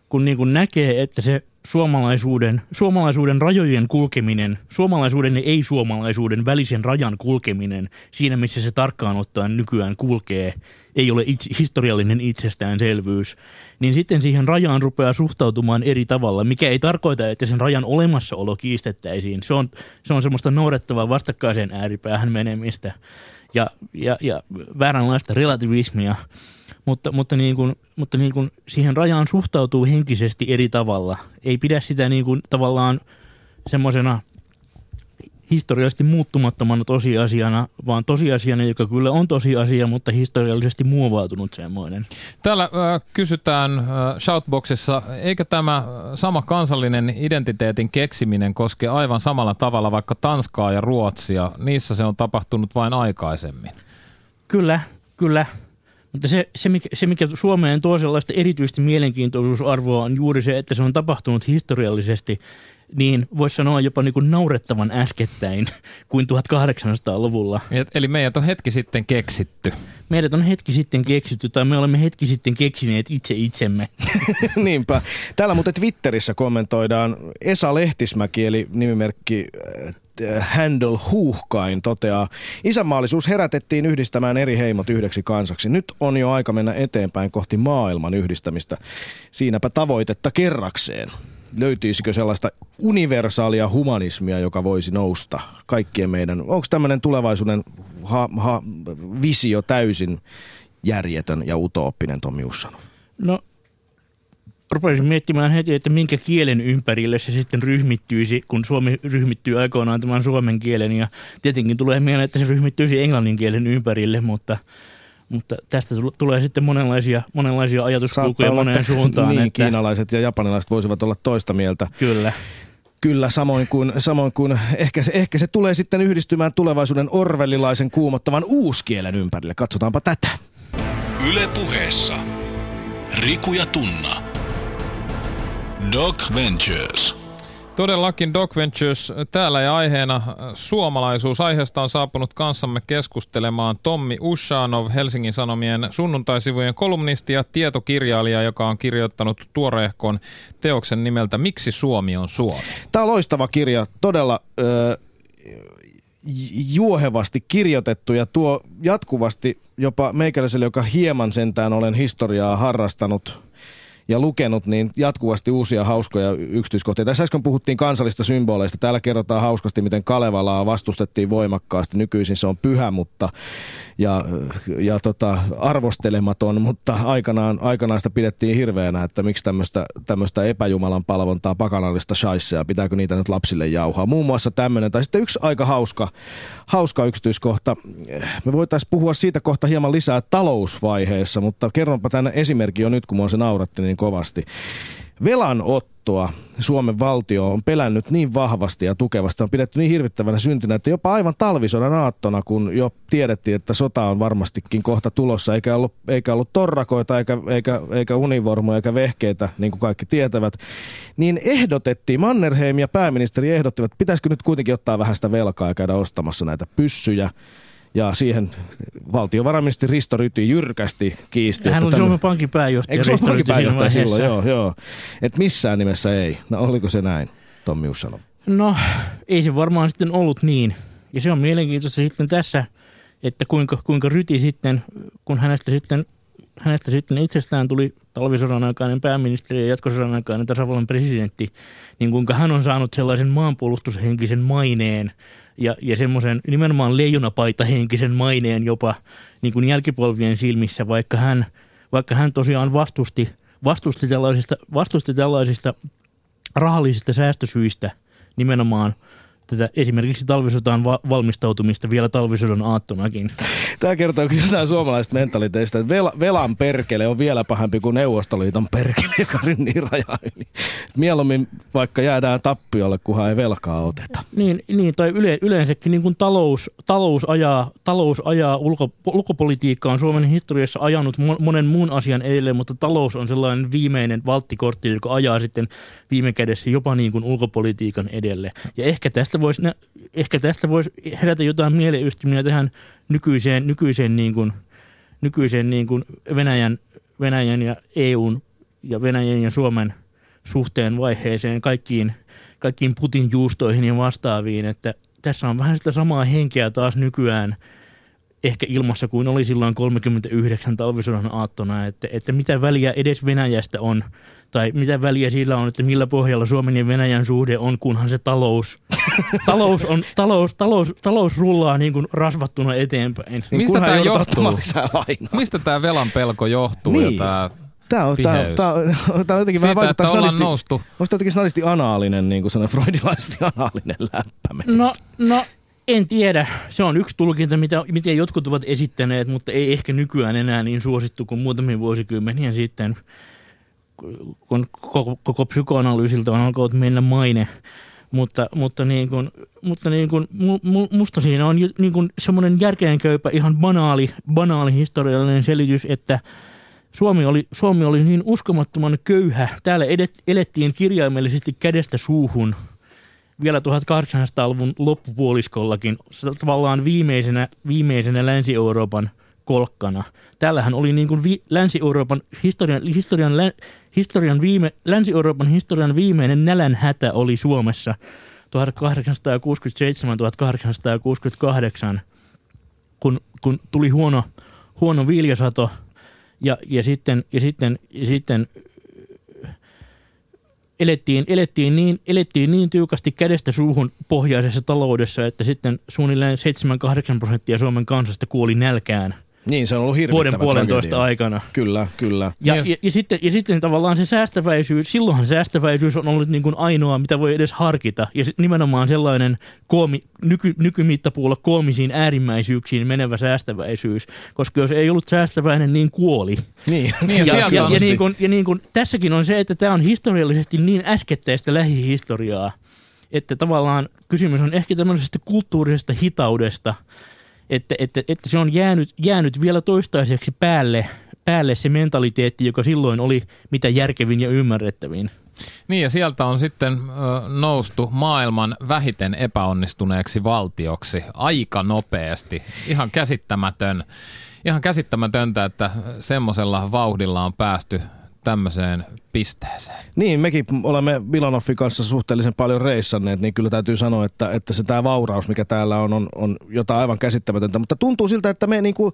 kun niin kun näkee, että se suomalaisuuden, suomalaisuuden rajojen kulkeminen, suomalaisuuden ja ei-suomalaisuuden välisen rajan kulkeminen siinä, missä se tarkkaan ottaen nykyään kulkee, ei ole itse, historiallinen itsestäänselvyys, niin sitten siihen rajaan rupeaa suhtautumaan eri tavalla, mikä ei tarkoita, että sen rajan olemassaolo kiistettäisiin. Se on, se on semmoista noudattavaa vastakkaiseen ääripäähän menemistä ja, ja, ja vääränlaista relativismia, mutta, mutta, niin kuin, mutta niin kuin siihen rajaan suhtautuu henkisesti eri tavalla. Ei pidä sitä niin kuin tavallaan semmoisena – historiallisesti muuttumattomana tosiasiana, vaan tosiasiana, joka kyllä on tosiasia, mutta historiallisesti muovautunut semmoinen. Täällä äh, kysytään äh, Shoutboxissa, eikö tämä sama kansallinen identiteetin keksiminen koske aivan samalla tavalla vaikka Tanskaa ja Ruotsia? Niissä se on tapahtunut vain aikaisemmin. Kyllä, kyllä. Mutta se, se, mikä, se, mikä Suomeen tuo sellaista erityisesti mielenkiintoisuusarvoa, on juuri se, että se on tapahtunut historiallisesti niin voisi sanoa jopa niin kuin naurettavan äskettäin kuin 1800-luvulla. Eli meidät on hetki sitten keksitty. Meidät on hetki sitten keksitty tai me olemme hetki sitten keksineet itse itsemme. [laughs] Niinpä. Täällä muuten Twitterissä kommentoidaan Esa Lehtismäki eli nimimerkki äh, Handle Huuhkain toteaa, isänmaallisuus herätettiin yhdistämään eri heimot yhdeksi kansaksi. Nyt on jo aika mennä eteenpäin kohti maailman yhdistämistä. Siinäpä tavoitetta kerrakseen. löytyisikö sellaista universaalia humanismia, joka voisi nousta kaikkien meidän, onko tämmöinen tulevaisuuden ha, ha, visio täysin järjetön ja utooppinen, Tommi Ussanov? No rupesin miettimään heti, että minkä kielen ympärille se sitten ryhmittyisi, kun Suomi ryhmittyy aikoinaan tämän suomen kielen. Ja tietenkin tulee mieleen, että se ryhmittyisi englannin kielen ympärille, mutta, mutta tästä tulee sitten monenlaisia, monenlaisia ajatuskulkuja moneen suuntaan. Niin, että, kiinalaiset ja japanilaiset voisivat olla toista mieltä. Kyllä. Kyllä, samoin kuin, samoin kuin ehkä, se, ehkä se tulee sitten yhdistymään tulevaisuuden orvelilaisen kuumottavan uuskielen ympärille. Katsotaanpa tätä. Yle puheessa. Riku ja Tunna. Doc Ventures. Todellakin Doc Ventures täällä ja aiheena suomalaisuus. Aiheesta on saapunut kanssamme keskustelemaan Tommi Ushanov, Helsingin Sanomien sunnuntaisivujen kolumnisti ja tietokirjailija, joka on kirjoittanut tuoreehkon teoksen nimeltä Miksi Suomi on Suomi? Tämä on loistava kirja, todella ö, juohevasti kirjoitettu ja tuo jatkuvasti jopa meikäläiselle, joka hieman sentään olen historiaa harrastanut – ja lukenut niin jatkuvasti uusia hauskoja yksityiskohtia. Tässä äsken puhuttiin kansallista symboleista. Täällä kerrotaan hauskasti, miten Kalevalaa vastustettiin voimakkaasti. Nykyisin se on pyhä mutta, ja, ja tota, arvostelematon, mutta aikanaan, aikanaan sitä pidettiin hirveänä, että miksi tämmöistä epäjumalan palvontaa, pakanallista shaisseja, pitääkö niitä nyt lapsille jauhaa. Muun muassa tämmöinen. Tai sitten yksi aika hauska, hauska yksityiskohta. Me voitaisiin puhua siitä kohta hieman lisää talousvaiheessa, mutta kerronpa tänne esimerkki jo nyt, kun mua se nauratti niin kovasti. Velanottoa Suomen valtio on pelännyt niin vahvasti ja tukevasti, on pidetty niin hirvittävänä syntynä, että jopa aivan talvisodan aattona, kun jo tiedettiin, että sota on varmastikin kohta tulossa, eikä ollut, eikä ollut torrakoita, eikä, eikä, eikä univormuja, eikä vehkeitä, niin kuin kaikki tietävät, niin ehdotettiin, Mannerheim ja pääministeri ehdottivat, että pitäisikö nyt kuitenkin ottaa vähän sitä velkaa ja käydä ostamassa näitä pyssyjä, ja siihen valtiovarainministeri Risto Ryti jyrkästi kiisti. Hän oli Suomen Pankin pääjohtaja. Eikö Suomen Pankin pääjohtaja silloin? Joo, joo. Et missään nimessä ei. No oliko se näin, Tommi Ussanov? No ei se varmaan sitten ollut niin. Ja se on mielenkiintoista sitten tässä, että kuinka, kuinka Ryti sitten, kun hänestä sitten, hänestä sitten itsestään tuli talvisodan aikainen pääministeri ja jatkosodan aikainen tasavallan presidentti, niin kuinka hän on saanut sellaisen maanpuolustushenkisen maineen – ja, ja semmoisen nimenomaan leijonapaita-henkisen maineen jopa niin kuin jälkipolvien silmissä, vaikka hän, vaikka hän tosiaan vastusti, vastusti, tällaisista, vastusti tällaisista rahallisista säästösyistä nimenomaan – tätä esimerkiksi talvisotaan va- valmistautumista vielä talvisodan aattonakin. Tämä kertoo kyllä jotain suomalaisesta mentaliteista, että vel- velan perkele on vielä pahempi kuin Neuvostoliiton perkele, joka rynnii rajaa yli. Mieluummin vaikka jäädään tappiolle, kunhan ei velkaa oteta. Niin, niin tai yle, yleensäkin niin kuin talous, talous ajaa, talous ajaa ulko, ulkopolitiikka on Suomen historiassa ajanut monen muun asian edelleen, mutta talous on sellainen viimeinen valttikortti, joka ajaa sitten viime kädessä jopa niin kuin ulkopolitiikan edelle. Ja ehkä tästä voisi, ehkä tästä voisi herätä jotain mieleyhtymiä tähän nykyiseen, nykyiseen, niin kuin, nykyiseen niin kuin Venäjän, Venäjän ja EUn ja Venäjän ja Suomen suhteen vaiheeseen kaikkiin, kaikkiin Putin juustoihin ja vastaaviin, että tässä on vähän sitä samaa henkeä taas nykyään ehkä ilmassa kuin oli silloin 39 talvisodan aattona, että, että mitä väliä edes Venäjästä on tai mitä väliä sillä on, että millä pohjalla Suomen ja Venäjän suhde on, kunhan se talous, [laughs] talous, on, talous, talous, talous rullaa niin kuin rasvattuna eteenpäin. Niin Mistä tämä johtuu? Mistä tämä velan pelko johtuu niin. ja tämä Tämä on, tämä, tämä, tämä on jotenkin Siitä, vähän vaikuttaa että ollaan noustu. Onko jotenkin snadisti anaalinen, niin kuin sellainen freudilaisesti anaalinen läppä? No, no, en tiedä. Se on yksi tulkinta, mitä, mitä jotkut ovat esittäneet, mutta ei ehkä nykyään enää niin suosittu kuin muutamia vuosikymmeniä sitten kun koko, koko psykoanalyysiltä on alkanut mennä maine. Mutta, mutta, niin kuin, mutta niin kuin, mu, musta siinä on niin kuin semmoinen järkeenköypä, ihan banaali, banaali historiallinen selitys, että Suomi oli, Suomi oli niin uskomattoman köyhä. Täällä edet, elettiin kirjaimellisesti kädestä suuhun vielä 1800-luvun loppupuoliskollakin, tavallaan viimeisenä, viimeisenä Länsi-Euroopan kolkkana. Täällähän oli niin kuin vi, Länsi-Euroopan historian, historian historian viime, Länsi-Euroopan historian viimeinen nälänhätä oli Suomessa 1867-1868, kun, kun tuli huono, huono viljasato ja, ja sitten, ja sitten, ja sitten elettiin, elettiin, niin, elettiin niin tiukasti kädestä suuhun pohjaisessa taloudessa, että sitten suunnilleen 7-8 prosenttia Suomen kansasta kuoli nälkään Niin, se on ollut vuoden puolentoista tragedia. aikana. Kyllä, kyllä. Ja, Niin. ja, ja, sitten, ja sitten tavallaan se säästäväisyys, silloinhan säästäväisyys on ollut niin kuin ainoa, mitä voi edes harkita. Ja nimenomaan sellainen koomi, nyky, nykymittapuulla koomisiin äärimmäisyyksiin menevä säästäväisyys. Koska jos ei ollut säästäväinen, niin kuoli. Niin, Niin, ja Ja, ja, ja, niin kuin, ja niin kuin, tässäkin on se, että tämä on historiallisesti niin äskettäistä lähihistoriaa, että tavallaan kysymys on ehkä tämmöisestä kulttuurisesta hitaudesta, että, että, että se on jäänyt, jäänyt vielä toistaiseksi päälle, päälle se mentaliteetti, joka silloin oli mitä järkevin ja ymmärrettävin. Niin ja sieltä on sitten ö, noustu maailman vähiten epäonnistuneeksi valtioksi aika nopeasti. Ihan käsittämätön, ihan käsittämätöntä, että semmoisella vauhdilla on päästy tämmöiseen pisteeseen. Niin, mekin olemme Milanoffin kanssa suhteellisen paljon reissanneet, niin kyllä täytyy sanoa, että, että se tämä vauraus, mikä täällä on, on, on jotain aivan käsittämätöntä. Mutta tuntuu siltä, että me niinku,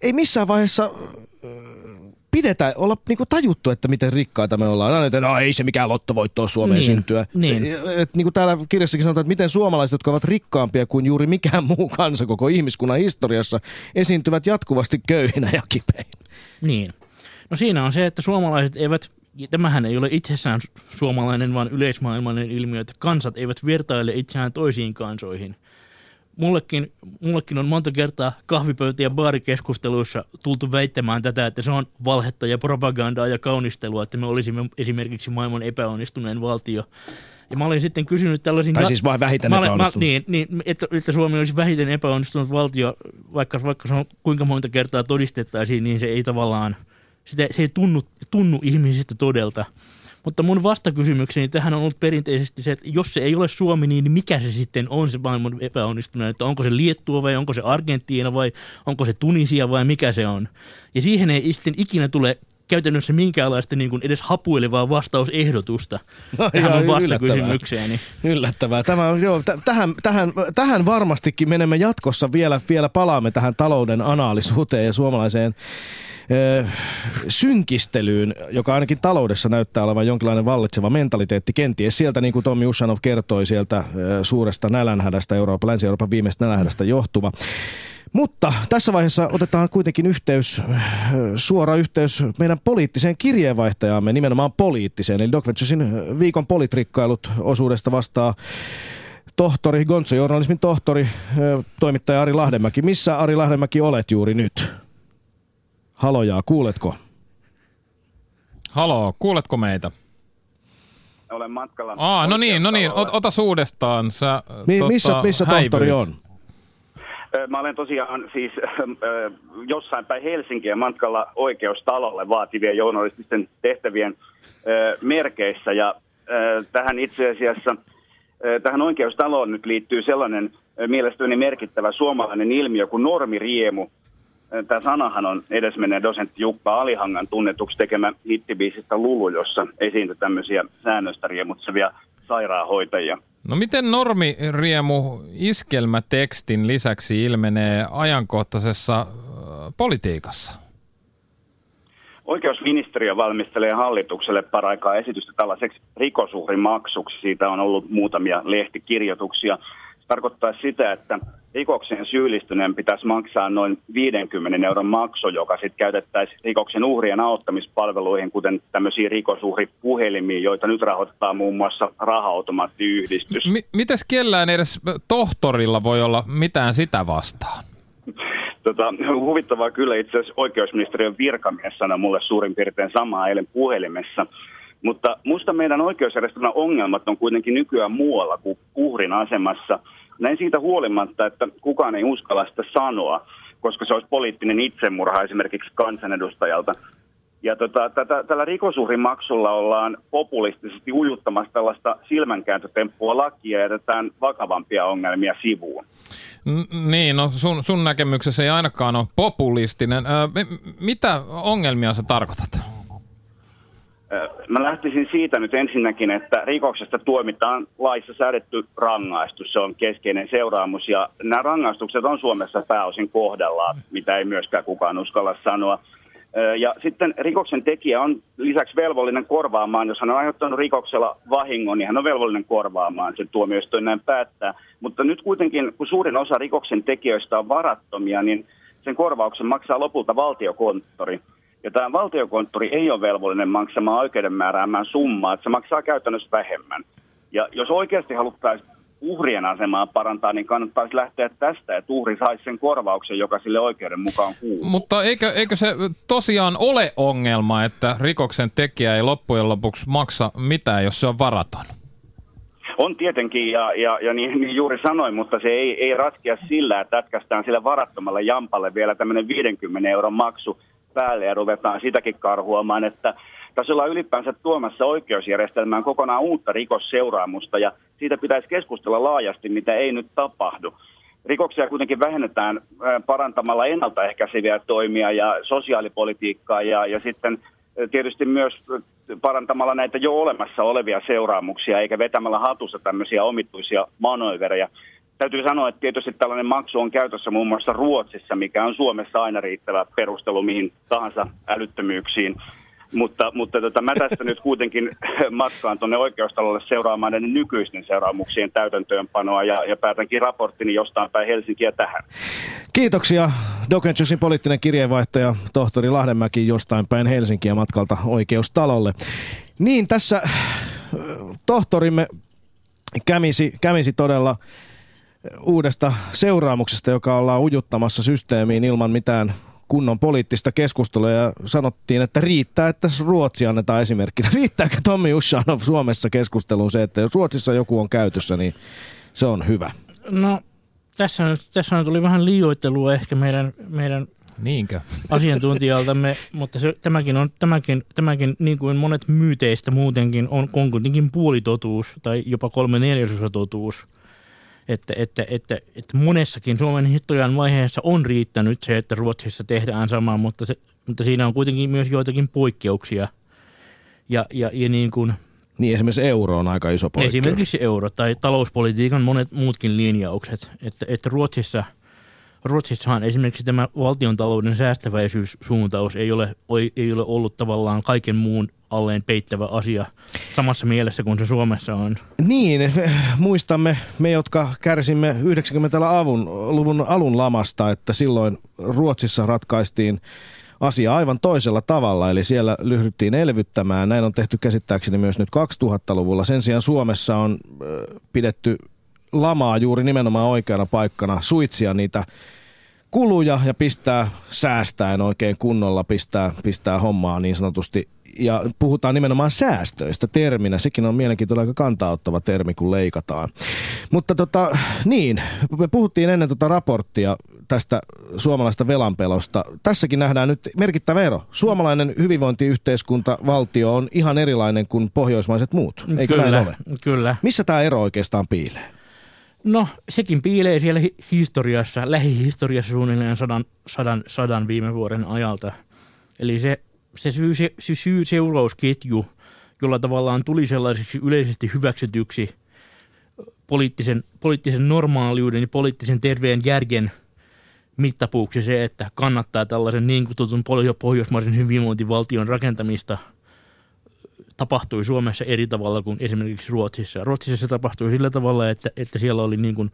ei missään vaiheessa äh, pidetä, olla niinku tajuttu, että miten rikkaita me ollaan. Aina, että no, ei se mikään lottovoitto ole Suomeen Niin, syntyä. niin. Et, et, niin kuin täällä kirjassakin sanotaan, että miten suomalaiset, jotka ovat rikkaampia kuin juuri mikään muu kansa koko ihmiskunnan historiassa, esiintyvät jatkuvasti köyhinä ja kipein. Niin. No siinä on se, että suomalaiset eivät, tämähän ei ole itsessään suomalainen, vaan yleismaailmallinen ilmiö, että kansat eivät vertaile itseään toisiin kansoihin. Mullekin, mullekin on monta kertaa kahvipöytä- ja baarikeskusteluissa tultu väittämään tätä, että se on valhetta ja propagandaa ja kaunistelua, että me olisimme esimerkiksi maailman epäonnistuneen valtio. Ja mä olin sitten kysynyt tällaisin... Tai siis vain vähiten Mä olen- mä, niin, niin että, että Suomi olisi vähiten epäonnistunut valtio, vaikka, vaikka se on kuinka monta kertaa todistettaisiin, niin se ei tavallaan, sitä, se ei tunnu, tunnu ihmisistä todelta. Mutta mun vastakysymykseni tähän on ollut perinteisesti se, että jos se ei ole Suomi, niin mikä se sitten on se maailman epäonnistuneen? Että onko se Liettua vai onko se Argentiina vai onko se Tunisia vai mikä se on? Ja siihen ei sitten ikinä tule käytännössä minkäänlaista niin kuin edes hapuilevaa vastausehdotusta No, tähän ihan mun yllättävää. Tämä, on- joo, t- tähän, tähän, tähän varmastikin menemme jatkossa vielä, vielä palaamme tähän talouden analisuuteen ja suomalaiseen ö, synkistelyyn, joka ainakin taloudessa näyttää olevan jonkinlainen vallitseva mentaliteetti. Kenties sieltä, niin kuin Tommi Ushanov kertoi, sieltä ö, suuresta nälänhädästä, Euroopan, Länsi-Euroopan viimeistä nälänhädästä johtuva. Mutta tässä vaiheessa otetaan kuitenkin yhteys, ö, suora yhteys meidän poliittiseen kirjeenvaihtajaamme, nimenomaan poliittiseen. Eli Doc Venturesin viikon politrikkailut osuudesta vastaa tohtori, Gonzo-journalismin tohtori, ö, toimittaja Ari Lahdemäki. Missä Ari Lahdemäki olet juuri nyt? Halojaa, kuuletko? Haloo, kuuletko meitä? Olen matkalla. Aa, no niin, no niin, ot, ota uudestaan. Sä, Mi- tota, missä, missä tohtori häipyit. on? Mä olen tosiaan siis jossain päin Helsinkiä matkalla oikeustalolle vaativien journalististen tehtävien merkeissä. Ja tähän itse asiassa, tähän oikeustaloon nyt liittyy sellainen mielestäni merkittävä suomalainen ilmiö kuin normiriemu. Tämä sanahan on edesmenneen dosentti Jukka Alihangan tunnetuksi tekemä hittibiisistä Lulu, jossa esiintyi tämmöisiä säännöstä riemutsevia sairaanhoitajia. No miten normiriemu iskelmätekstin lisäksi ilmenee ajankohtaisessa politiikassa? Oikeusministeriö valmistelee hallitukselle paraikaa esitystä tällaiseksi rikosuhrimaksuksi. Siitä on ollut muutamia lehtikirjoituksia. Se tarkoittaa sitä, että rikokseen syyllistyneen pitäisi maksaa noin 50 euron maksu, joka sitten käytettäisiin rikoksen uhrien auttamispalveluihin, kuten tämmöisiin rikosuhripuhelimiin, joita nyt rahoittaa muun muassa raha-automaattiyhdistys. M- mites kellään edes tohtorilla voi olla mitään sitä vastaan? Tota, huvittavaa kyllä itse asiassa oikeusministeriön virkamies sanoi mulle suurin piirtein samaa eilen puhelimessa. Mutta musta meidän oikeusjärjestelmän ongelmat on kuitenkin nykyään muualla kuin uhrin asemassa. Näin siitä huolimatta, että kukaan ei uskalla sitä sanoa, koska se olisi poliittinen itsemurha esimerkiksi kansanedustajalta. Ja tota, tätä, tällä rikosuhrimaksulla ollaan populistisesti ujuttamassa tällaista silmänkääntötemppua lakia ja jätetään vakavampia ongelmia sivuun. N- niin, no sun, sun näkemyksessä ei ainakaan ole populistinen. Ö, mitä ongelmia sä tarkoitat? Mä lähtisin siitä nyt ensinnäkin, että rikoksesta tuomitaan laissa säädetty rangaistus. Se on keskeinen seuraamus ja nämä rangaistukset on Suomessa pääosin kohdallaan, mitä ei myöskään kukaan uskalla sanoa. Ja sitten rikoksen tekijä on lisäksi velvollinen korvaamaan, jos hän on aiheuttanut rikoksella vahingon, niin hän on velvollinen korvaamaan, se tuomioistuin näin päättää. Mutta nyt kuitenkin, kun suurin osa rikoksen tekijöistä on varattomia, niin sen korvauksen maksaa lopulta valtiokonttori. Ja tämä valtiokonttori ei ole velvollinen maksamaan oikeuden määräämään summaa, että se maksaa käytännössä vähemmän. Ja jos oikeasti haluttaisiin uhrien asemaa parantaa, niin kannattaisi lähteä tästä, että uhri saisi sen korvauksen, joka sille oikeuden mukaan kuuluu. Mutta eikö, eikö se tosiaan ole ongelma, että rikoksen tekijä ei loppujen lopuksi maksa mitään, jos se on varaton? On tietenkin, ja, ja, ja niin, niin juuri sanoin, mutta se ei, ei ratkea sillä, että ätkästään sille varattomalle jampalle vielä tämmöinen 50 euron maksu päälle ja ruvetaan sitäkin karhuamaan, että tässä ollaan ylipäänsä tuomassa oikeusjärjestelmään kokonaan uutta rikosseuraamusta ja siitä pitäisi keskustella laajasti, mitä ei nyt tapahdu. Rikoksia kuitenkin vähennetään parantamalla ennaltaehkäiseviä toimia ja sosiaalipolitiikkaa ja, ja sitten tietysti myös parantamalla näitä jo olemassa olevia seuraamuksia eikä vetämällä hatussa tämmöisiä omituisia manöverejä. Täytyy sanoa, että tietysti tällainen maksu on käytössä muun muassa Ruotsissa, mikä on Suomessa aina riittävä perustelu mihin tahansa älyttömyyksiin. Mutta, mutta tota, mä tästä nyt kuitenkin [laughs] matkaan tuonne oikeustalolle seuraamaan näiden nykyisten seuraamuksien täytäntöönpanoa ja, ja päätänkin raporttini jostain päin Helsinkiä tähän. Kiitoksia Dokenchusin poliittinen kirjeenvaihtaja tohtori Lahdenmäki jostain päin Helsinkiä matkalta oikeustalolle. Niin tässä äh, tohtorimme kämisi, kämisi todella uudesta seuraamuksesta, joka ollaan ujuttamassa systeemiin ilman mitään kunnon poliittista keskustelua ja sanottiin, että riittää, että Ruotsi annetaan esimerkkinä. [laughs] Riittääkö Tommi Ushanov Suomessa keskusteluun se, että jos Ruotsissa joku on käytössä, niin se on hyvä? No tässä nyt, tässä nyt tuli vähän liioittelua ehkä meidän, meidän Niinkö? [laughs] asiantuntijaltamme, mutta se, tämäkin, on, tämäkin, tämäkin, niin kuin monet myyteistä muutenkin, on, on kuitenkin puolitotuus tai jopa kolme neljäsosa totuus että, että, että, että monessakin Suomen historian vaiheessa on riittänyt se, että Ruotsissa tehdään sama, mutta, se, mutta siinä on kuitenkin myös joitakin poikkeuksia. Ja, ja, ja niin kuin, niin esimerkiksi euro on aika iso poikkeus. Esimerkiksi euro tai talouspolitiikan monet muutkin linjaukset. Että, että Ruotsissa, Ruotsissahan esimerkiksi tämä valtiontalouden säästäväisyyssuuntaus ei ole, ei ole ollut tavallaan kaiken muun alleen peittävä asia samassa mielessä kuin se Suomessa on. Niin, [laughs] muistamme me, jotka kärsimme 90-luvun alun lamasta, että silloin Ruotsissa ratkaistiin asia aivan toisella tavalla, eli siellä lyhdyttiin elvyttämään. Näin on tehty käsittääkseni myös nyt 2000-luvulla. Sen sijaan Suomessa on pidetty lamaa juuri nimenomaan oikeana paikkana suitsia niitä kuluja ja pistää säästäen oikein kunnolla, pistää, pistää hommaa niin sanotusti ja puhutaan nimenomaan säästöistä terminä. Sekin on mielenkiintoinen aika kantauttava termi, kun leikataan. Mutta tota, niin, me puhuttiin ennen tota raporttia tästä suomalaista velanpelosta. Tässäkin nähdään nyt merkittävä ero. Suomalainen hyvinvointiyhteiskunta, valtio on ihan erilainen kuin pohjoismaiset muut. Eikö kyllä, näin ole? Kyllä. Missä tämä ero oikeastaan piilee? No, sekin piilee siellä historiassa, lähihistoriassa suunnilleen sadan, sadan, sadan viime vuoden ajalta. Eli se se syy, se, se syy-seurausketju, jolla tavallaan tuli sellaiseksi yleisesti hyväksytyksi poliittisen, poliittisen normaaliuden ja poliittisen terveen järjen mittapuuksi se, että kannattaa tällaisen niin kutsutun pohjoismaisen hyvinvointivaltion rakentamista tapahtui Suomessa eri tavalla kuin esimerkiksi Ruotsissa. Ruotsissa se tapahtui sillä tavalla, että, että siellä oli niin kuin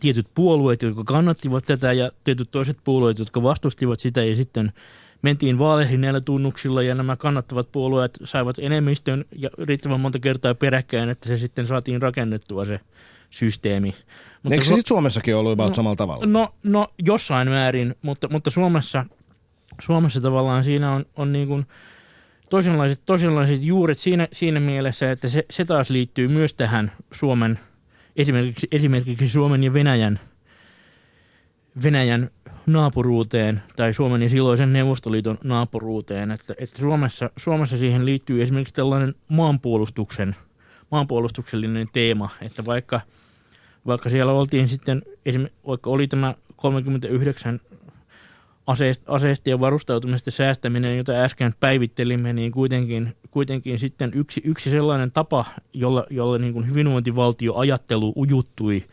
tietyt puolueet, jotka kannattivat tätä ja tietyt toiset puolueet, jotka vastustivat sitä ja sitten – mentiin vaaleihin näillä tunnuksilla ja nämä kannattavat puolueet saivat enemmistön ja riittävän monta kertaa peräkkäin, että se sitten saatiin rakennettua se systeemi. Mutta Eikö se sitten Suomessakin ollut no, samalla tavalla? No, no jossain määrin, mutta, mutta Suomessa, Suomessa tavallaan siinä on, on niin kuin toisenlaiset, toisenlaiset juuret siinä, siinä mielessä, että se, se taas liittyy myös tähän Suomen, esimerkiksi, esimerkiksi Suomen ja Venäjän, Venäjän naapuruuteen tai Suomen ja silloisen Neuvostoliiton naapuruuteen. Että, että Suomessa, Suomessa siihen liittyy esimerkiksi tällainen maanpuolustuksen, maanpuolustuksellinen teema, että vaikka, vaikka siellä oltiin sitten, vaikka oli tämä 39 aseista ja varustautumista säästäminen, jota äsken päivittelimme, niin kuitenkin, kuitenkin sitten yksi, yksi sellainen tapa, jolla, jolla niin kuin hyvinvointivaltio ajattelu ujuttui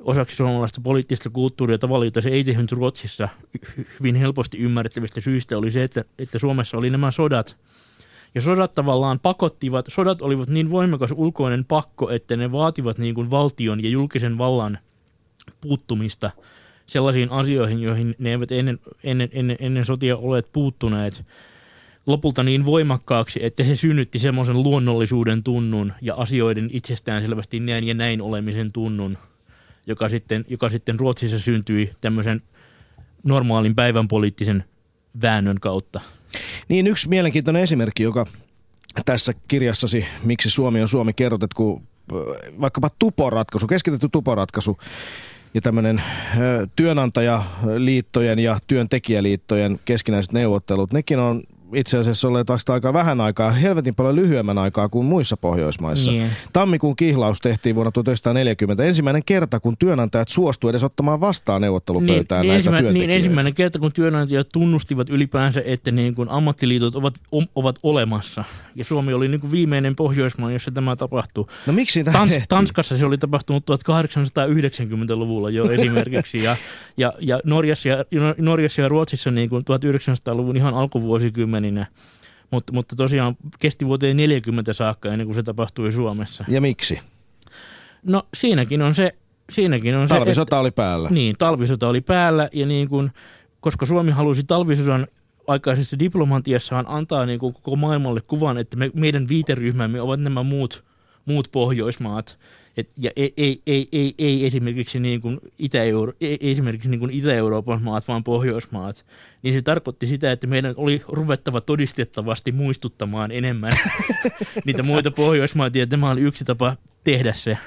osaksi suomalaista poliittista kulttuuria tavalla, jota se ei tehnyt Ruotsissa hyvin helposti ymmärrettävistä syistä, oli se, että, että Suomessa oli nämä sodat. Ja sodat tavallaan pakottivat, sodat olivat niin voimakas ulkoinen pakko, että ne vaativat niin kuin valtion ja julkisen vallan puuttumista sellaisiin asioihin, joihin ne eivät ennen, ennen, ennen, ennen sotia olleet puuttuneet lopulta niin voimakkaaksi, että se synnytti semmoisen luonnollisuuden tunnun ja asioiden itsestään selvästi näin ja näin olemisen tunnun, joka sitten, joka sitten Ruotsissa syntyi tämmöisen normaalin päivän poliittisen väännön kautta. Niin yksi mielenkiintoinen esimerkki, joka tässä kirjassasi, miksi Suomi on Suomi, kerrot, että kun vaikkapa tuporatkaisu, keskitetty tuporatkaisu ja tämmöinen työnantajaliittojen ja työntekijäliittojen keskinäiset neuvottelut, nekin on itse asiassa olleet vasta aika vähän aikaa, helvetin paljon lyhyemmän aikaa kuin muissa Pohjoismaissa. Niin. Tammikuun kihlaus tehtiin vuonna 1940. Ensimmäinen kerta, kun työnantajat suostuivat edes ottamaan vastaan neuvottelupöytään niin, näitä niin, niin ensimmäinen kerta, kun työnantajat tunnustivat ylipäänsä, että niin kuin ammattiliitot ovat, om, ovat olemassa. Ja Suomi oli niin kuin viimeinen Pohjoismaa, jossa tämä tapahtui. No miksi tämä Tans, Tanskassa se oli tapahtunut 1890-luvulla jo [laughs] esimerkiksi. ja, ja, ja Norjassa, ja, Norjassa ja Ruotsissa niin kuin 1900-luvun ihan alkuvuosikymmen pienenä. Mutta, mutta tosiaan kesti vuoteen 40 saakka ennen kuin se tapahtui Suomessa. Ja miksi? No siinäkin on se... Siinäkin on talvisota se, oli päällä. Niin, talvisota oli päällä ja niin kuin, koska Suomi halusi talvisodan aikaisessa diplomatiassaan antaa niin kuin koko maailmalle kuvan, että me, meidän viiteryhmämme ovat nämä muut, muut Pohjoismaat – et, ja ei, ei, ei, ei, ei esimerkiksi, niin kuin Itä-Euro, ei esimerkiksi niin kuin Itä-Euroopan maat, vaan Pohjoismaat, niin se tarkoitti sitä, että meidän oli ruvettava todistettavasti muistuttamaan enemmän [laughs] niitä muita Pohjoismaita, ja tämä oli yksi tapa tehdä se.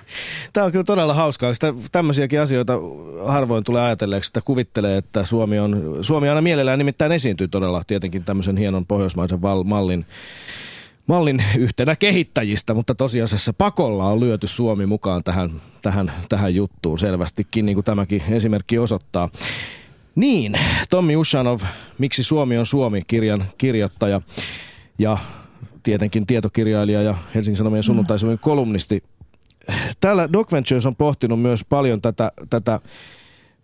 Tämä on kyllä todella hauskaa. Sitä, tämmöisiäkin asioita harvoin tulee ajatelleeksi, että kuvittelee, että Suomi on, Suomi aina mielellään nimittäin esiintyy todella tietenkin tämmöisen hienon pohjoismaisen val, mallin mallin yhtenä kehittäjistä, mutta tosiasiassa pakolla on lyöty Suomi mukaan tähän, tähän, tähän juttuun selvästikin, niin kuin tämäkin esimerkki osoittaa. Niin, Tommi Ushanov, Miksi Suomi on Suomi, kirjan kirjoittaja ja tietenkin tietokirjailija ja Helsingin Sanomien sunnuntaisuuden kolumnisti. Täällä Doc Ventures on pohtinut myös paljon tätä, tätä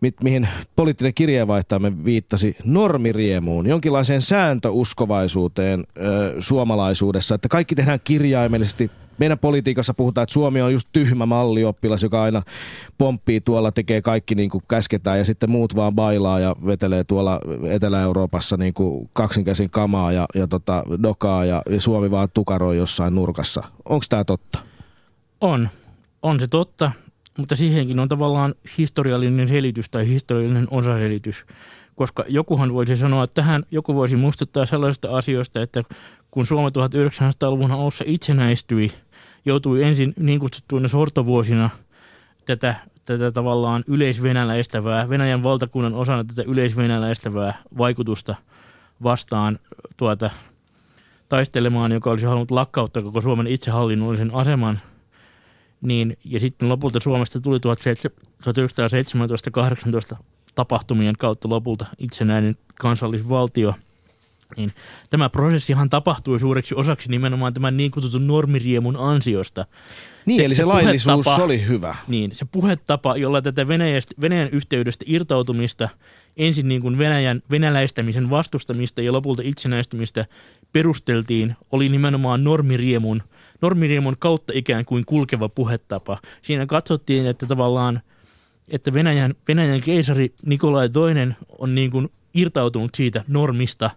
mi- mihin poliittinen kirjeenvaihtajamme viittasi, normiriemuun, jonkinlaiseen sääntöuskovaisuuteen ö, suomalaisuudessa, että kaikki tehdään kirjaimellisesti. Meidän politiikassa puhutaan, että Suomi on just tyhmä mallioppilas, joka aina pomppii tuolla, tekee kaikki niin kuin käsketään ja sitten muut vaan bailaa ja vetelee tuolla Etelä-Euroopassa niin kuin kaksinkäsin kamaa ja, ja tota, dokaa ja, ja Suomi vaan tukaroi jossain nurkassa. Onko tämä totta? On. On se totta mutta siihenkin on tavallaan historiallinen selitys tai historiallinen osaselitys, koska jokuhan voisi sanoa, että tähän joku voisi muistuttaa sellaisista asioista, että kun Suomi 1900-luvun alussa itsenäistyi, joutui ensin niin kutsuttuina sortovuosina tätä, tätä tavallaan yleisvenäläistävää, Venäjän valtakunnan osana tätä yleisvenäläistävää vaikutusta vastaan tuota, taistelemaan, joka olisi halunnut lakkauttaa koko Suomen itsehallinnollisen aseman – niin, ja sitten lopulta Suomesta tuli 1917-18 tapahtumien kautta lopulta itsenäinen kansallisvaltio. Niin tämä prosessihan tapahtui suureksi osaksi nimenomaan tämän niin kutsutun normiriemun ansiosta. Niin, se, eli se, se laillisuus oli hyvä. Niin, se puhetapa, jolla tätä Venäjästä, Venäjän yhteydestä irtautumista, ensin niin kuin Venäjän, venäläistämisen vastustamista ja lopulta itsenäistymistä perusteltiin, oli nimenomaan normiriemun – normiriemon kautta ikään kuin kulkeva puhetapa. Siinä katsottiin, että tavallaan että Venäjän, Venäjän keisari Nikolai II on niin kuin irtautunut siitä normista,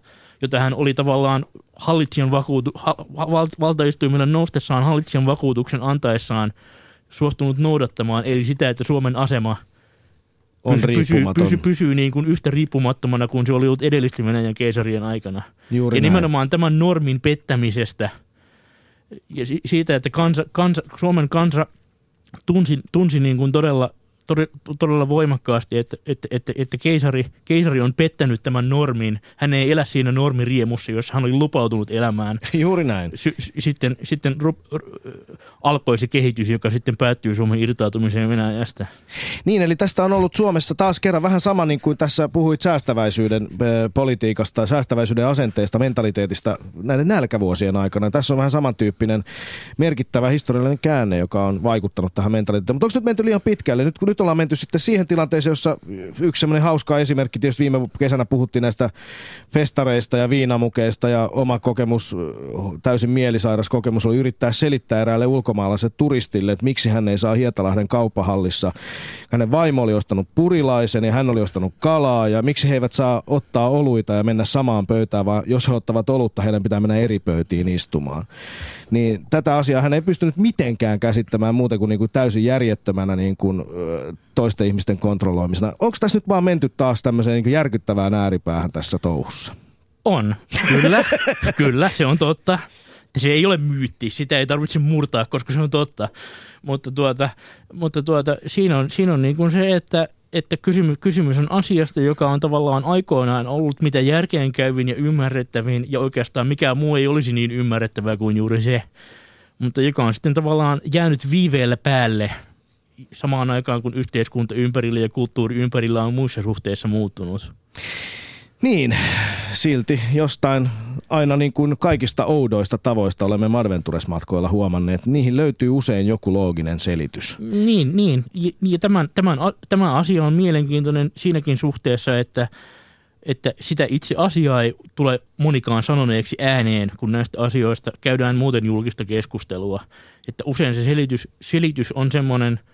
jota hän oli tavallaan hallitsijan vakuutu, val, valtaistuimella noustessaan hallitsijan vakuutuksen antaessaan suostunut noudattamaan, eli sitä, että Suomen asema on pysyy, pysyy, pysyy, pysyy niin kuin yhtä riippumattomana kuin se oli ollut edellisten Venäjän keisarien aikana. Juuri ja näin. nimenomaan tämän normin pettämisestä – ja siitä, että kansa, kansa, Suomen kansa tunsi, tunsi niin kuin todella todella voimakkaasti, että, että, että, että keisari, keisari on pettänyt tämän normin. Hän ei elä siinä normiriemussa, jossa hän oli lupautunut elämään. [laughs] Juuri näin. Sy- sitten sitten rup, r- alkoi se kehitys, joka sitten päättyy Suomen irtautumiseen Venäjästä. Niin, eli tästä on ollut Suomessa taas kerran vähän sama niin kuin tässä puhuit säästäväisyyden politiikasta, säästäväisyyden asenteesta, mentaliteetista näiden nälkävuosien aikana. Tässä on vähän samantyyppinen merkittävä historiallinen käänne, joka on vaikuttanut tähän mentaliteettiin. Mutta onko nyt menty liian pitkälle? Nyt kun nyt ollaan menty sitten siihen tilanteeseen, jossa yksi semmoinen hauska esimerkki, tietysti viime kesänä puhuttiin näistä festareista ja viinamukeista ja oma kokemus, täysin mielisairas kokemus oli yrittää selittää eräälle ulkomaalaiselle turistille, että miksi hän ei saa Hietalahden kauppahallissa. Hänen vaimo oli ostanut purilaisen ja hän oli ostanut kalaa ja miksi he eivät saa ottaa oluita ja mennä samaan pöytään, vaan jos he ottavat olutta, heidän pitää mennä eri pöytiin istumaan. Niin tätä asiaa hän ei pystynyt mitenkään käsittämään muuten kuin, niin kuin täysin järjettömänä niin kuin, toisten ihmisten kontrolloimisena. Onko tässä nyt vaan menty taas tämmöiseen niin järkyttävään ääripäähän tässä touhussa? On, kyllä, [laughs] kyllä, se on totta. Se ei ole myytti, sitä ei tarvitse murtaa, koska se on totta. Mutta, tuota, mutta tuota, siinä on, siinä on niin kuin se, että, että kysymys, kysymys on asiasta, joka on tavallaan aikoinaan ollut mitä järkeenkäyvin ja ymmärrettävin, ja oikeastaan mikään muu ei olisi niin ymmärrettävää kuin juuri se. Mutta joka on sitten tavallaan jäänyt viiveellä päälle samaan aikaan, kun yhteiskunta ympärillä ja kulttuuri ympärillä on muissa suhteissa muuttunut. Niin, silti jostain aina niin kuin kaikista oudoista tavoista olemme Marventures-matkoilla huomanneet, niihin löytyy usein joku looginen selitys. Niin, niin. Ja tämän, tämän, tämä asia on mielenkiintoinen siinäkin suhteessa, että, että sitä itse asiaa ei tule monikaan sanoneeksi ääneen, kun näistä asioista käydään muuten julkista keskustelua. Että usein se selitys, selitys on semmoinen –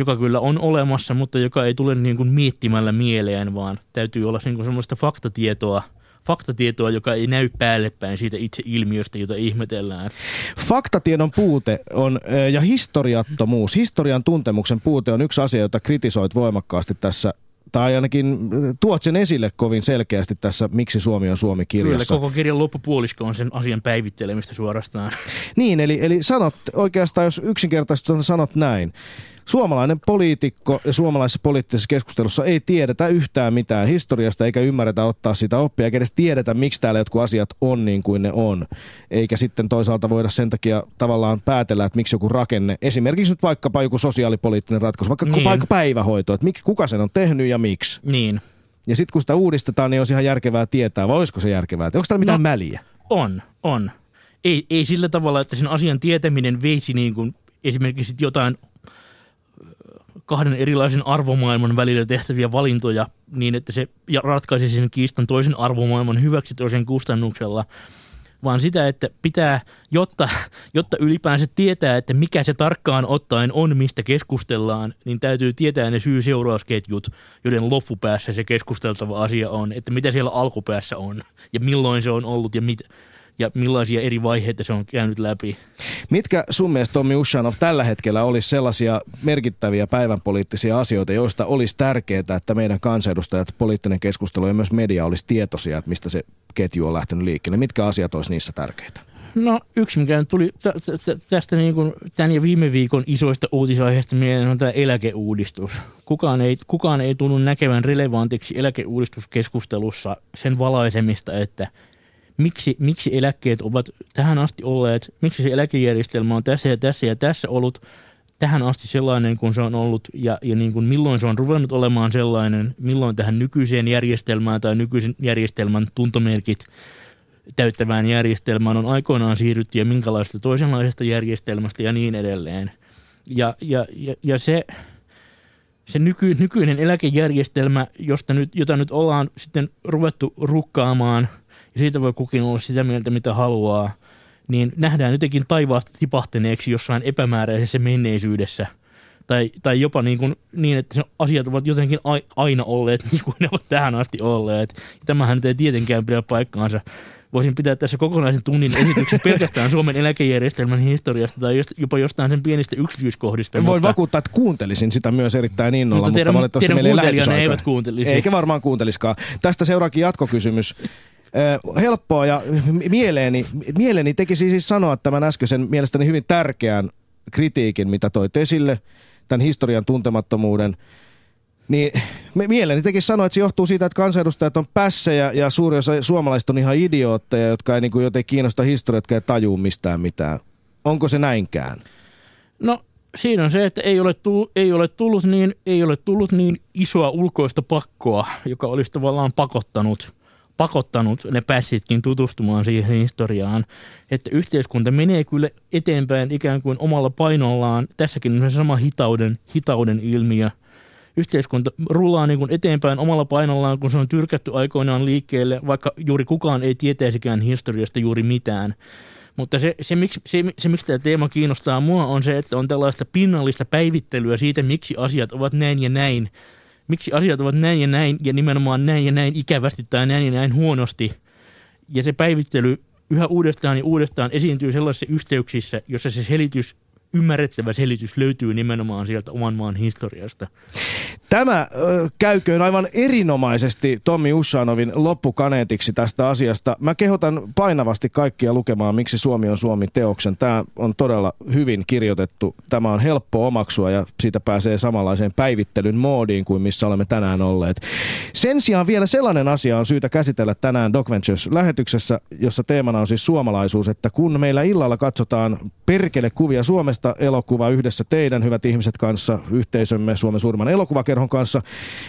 joka kyllä on olemassa, mutta joka ei tule niin kuin miettimällä mieleen, vaan täytyy olla niin kuin semmoista faktatietoa, faktatietoa, joka ei näy päälle päin siitä itse ilmiöstä, jota ihmetellään. Faktatiedon puute on, ja historiattomuus, historian tuntemuksen puute on yksi asia, jota kritisoit voimakkaasti tässä tai ainakin tuot sen esille kovin selkeästi tässä Miksi Suomi on Suomi-kirjassa. Kyllä, koko kirjan loppupuolisko on sen asian päivittelemistä suorastaan. Niin, eli, eli sanot oikeastaan, jos yksinkertaisesti sanot näin, Suomalainen poliitikko ja suomalaisessa poliittisessa keskustelussa ei tiedetä yhtään mitään historiasta eikä ymmärretä ottaa sitä oppia eikä edes tiedetä, miksi täällä jotkut asiat on niin kuin ne on. Eikä sitten toisaalta voida sen takia tavallaan päätellä, että miksi joku rakenne, esimerkiksi nyt vaikkapa joku sosiaalipoliittinen ratkaisu, vaikka niin. vaikka päivähoito, että kuka sen on tehnyt ja miksi. Niin. Ja sitten kun sitä uudistetaan, niin olisi ihan järkevää tietää, vai olisiko se järkevää? Onko täällä mitään no, mäliä? On, on. Ei, ei sillä tavalla, että sen asian tietäminen veisi niin kuin esimerkiksi jotain kahden erilaisen arvomaailman välillä tehtäviä valintoja niin, että se ratkaisi sen kiistan toisen arvomaailman hyväksi toisen kustannuksella, vaan sitä, että pitää, jotta, jotta ylipäänsä tietää, että mikä se tarkkaan ottaen on, mistä keskustellaan, niin täytyy tietää ne syy-seurausketjut, joiden loppupäässä se keskusteltava asia on, että mitä siellä alkupäässä on ja milloin se on ollut ja mit, ja millaisia eri vaiheita se on käynyt läpi. Mitkä sun mielestä Tommi Ushanov tällä hetkellä olisi sellaisia merkittäviä päivänpoliittisia asioita, joista olisi tärkeää, että meidän kansanedustajat, poliittinen keskustelu ja myös media olisi tietoisia, että mistä se ketju on lähtenyt liikkeelle? Mitkä asiat olisi niissä tärkeitä? No yksi, mikä tuli tästä niin kuin tämän ja viime viikon isoista uutisaiheista mieleen, on tämä eläkeuudistus. Kukaan ei, kukaan ei tunnu näkevän relevantiksi eläkeuudistuskeskustelussa sen valaisemista, että – miksi, miksi eläkkeet ovat tähän asti olleet, miksi se eläkejärjestelmä on tässä ja tässä ja tässä ollut tähän asti sellainen kuin se on ollut ja, ja niin kuin milloin se on ruvennut olemaan sellainen, milloin tähän nykyiseen järjestelmään tai nykyisen järjestelmän tuntomerkit täyttävään järjestelmään on aikoinaan siirrytty ja minkälaista toisenlaisesta järjestelmästä ja niin edelleen. Ja, ja, ja, ja se, se nyky, nykyinen eläkejärjestelmä, josta nyt, jota nyt ollaan sitten ruvettu rukkaamaan – ja siitä voi kukin olla sitä mieltä, mitä haluaa, niin nähdään jotenkin taivaasta tipahtaneeksi jossain epämääräisessä menneisyydessä. Tai, tai jopa niin, kuin, niin, että se asiat ovat jotenkin aina olleet [laughs] niin kuin ne ovat tähän asti olleet. Ja tämähän ei tietenkään pidä paikkaansa. Voisin pitää tässä kokonaisen tunnin esityksen pelkästään [laughs] Suomen eläkejärjestelmän historiasta tai jopa jostain sen pienistä yksityiskohdista. Voin mutta... vakuuttaa, että kuuntelisin sitä myös erittäin innolla, mutta, teidän, mutta valitettavasti meillä ei eivät kuuntelisi. Eikä varmaan kuunteliskaan. Tästä seuraakin jatkokysymys helppoa ja mieleeni, mieleeni tekisi siis sanoa tämän äskeisen mielestäni hyvin tärkeän kritiikin, mitä toit esille, tämän historian tuntemattomuuden, niin mieleeni tekisi sanoa, että se johtuu siitä, että kansanedustajat on pässejä ja suuri osa suomalaiset on ihan idiootteja, jotka ei niin kuin joten kiinnosta historiaa, jotka ei tajuu mistään mitään. Onko se näinkään? No siinä on se, että ei ole, tullut, ei, ole tullut niin, ei ole tullut niin isoa ulkoista pakkoa, joka olisi tavallaan pakottanut – pakottanut ne pässitkin tutustumaan siihen historiaan, että yhteiskunta menee kyllä eteenpäin ikään kuin omalla painollaan. Tässäkin on se sama hitauden, hitauden ilmiö – yhteiskunta rullaa niin kuin eteenpäin omalla painollaan, kun se on tyrkätty aikoinaan liikkeelle, vaikka juuri kukaan ei tietäisikään historiasta juuri mitään. Mutta se, se, miksi, se, se, miksi tämä teema kiinnostaa mua, on se, että on tällaista pinnallista päivittelyä siitä, miksi asiat ovat näin ja näin. Miksi asiat ovat näin ja näin, ja nimenomaan näin ja näin ikävästi tai näin ja näin huonosti. Ja se päivittely yhä uudestaan ja uudestaan esiintyy sellaisissa yhteyksissä, jossa se selitys ymmärrettävä selitys löytyy nimenomaan sieltä oman maan historiasta. Tämä käyköön aivan erinomaisesti Tommi Ushanovin loppukaneetiksi tästä asiasta. Mä kehotan painavasti kaikkia lukemaan, miksi Suomi on Suomi teoksen. Tämä on todella hyvin kirjoitettu. Tämä on helppo omaksua ja siitä pääsee samanlaiseen päivittelyn moodiin kuin missä olemme tänään olleet. Sen sijaan vielä sellainen asia on syytä käsitellä tänään Doc Ventures-lähetyksessä, jossa teemana on siis suomalaisuus, että kun meillä illalla katsotaan perkele kuvia Suomesta elokuva yhdessä teidän hyvät ihmiset kanssa, yhteisömme Suomen suurimman elokuvakerhon kanssa.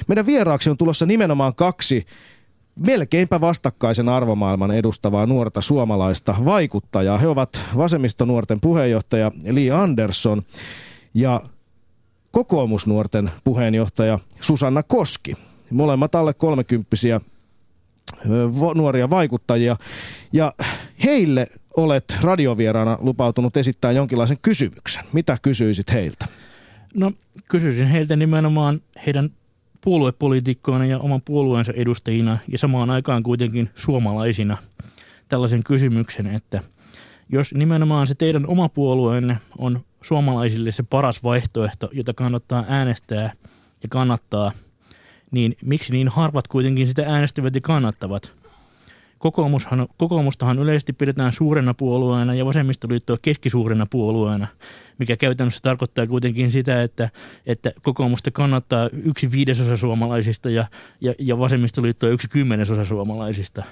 Meidän vieraaksi on tulossa nimenomaan kaksi melkeinpä vastakkaisen arvomaailman edustavaa nuorta suomalaista vaikuttajaa. He ovat vasemmistonuorten puheenjohtaja Li Andersson ja kokoomusnuorten puheenjohtaja Susanna Koski. Molemmat alle kolmekymppisiä nuoria vaikuttajia. Ja heille olet radiovieraana lupautunut esittää jonkinlaisen kysymyksen. Mitä kysyisit heiltä? No kysyisin heiltä nimenomaan heidän puoluepolitiikkoina ja oman puolueensa edustajina ja samaan aikaan kuitenkin suomalaisina tällaisen kysymyksen, että jos nimenomaan se teidän oma puolueenne on suomalaisille se paras vaihtoehto, jota kannattaa äänestää ja kannattaa, niin miksi niin harvat kuitenkin sitä äänestävät ja kannattavat – kokoomustahan yleisesti pidetään suurena puolueena ja vasemmistoliittoa keskisuurena puolueena, mikä käytännössä tarkoittaa kuitenkin sitä, että, että kokoomusta kannattaa yksi viidesosa suomalaisista ja, ja, ja vasemmistoliittoa yksi kymmenesosa suomalaisista.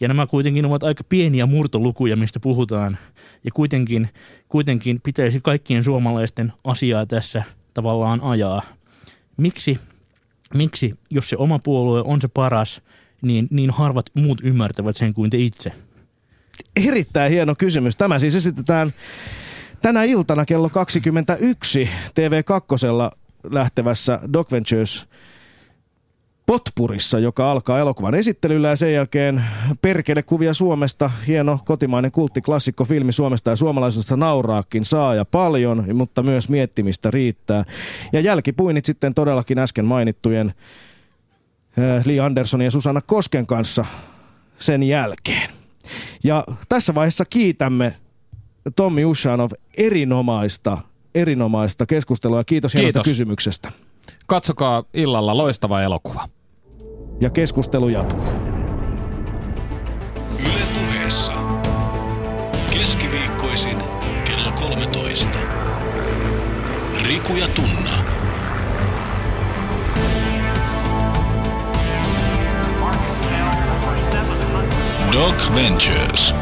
Ja nämä kuitenkin ovat aika pieniä murtolukuja, mistä puhutaan. Ja kuitenkin, kuitenkin pitäisi kaikkien suomalaisten asiaa tässä tavallaan ajaa. Miksi, miksi, jos se oma puolue on se paras – niin, niin harvat muut ymmärtävät sen kuin te itse? Erittäin hieno kysymys. Tämä siis esitetään tänä iltana kello 21 TV2 lähtevässä Doc Ventures Potpurissa, joka alkaa elokuvan esittelyllä ja sen jälkeen perkele kuvia Suomesta. Hieno kotimainen kulttiklassikko filmi Suomesta ja suomalaisuudesta nauraakin saa ja paljon, mutta myös miettimistä riittää. Ja jälkipuinit sitten todellakin äsken mainittujen Eh, Li Andersson ja Susanna Kosken kanssa sen jälkeen. Ja tässä vaiheessa kiitämme Tommi Ushanov erinomaista, erinomaista keskustelua ja kiitos, kiitos. kysymyksestä. Katsokaa illalla loistava elokuva. Ja keskustelu jatkuu. Yle puheessa. Keskiviikkoisin kello 13. Riku ja Tunna. Doc Ventures.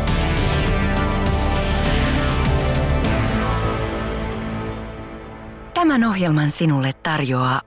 Tämän ohjelman sinulle tarjoaa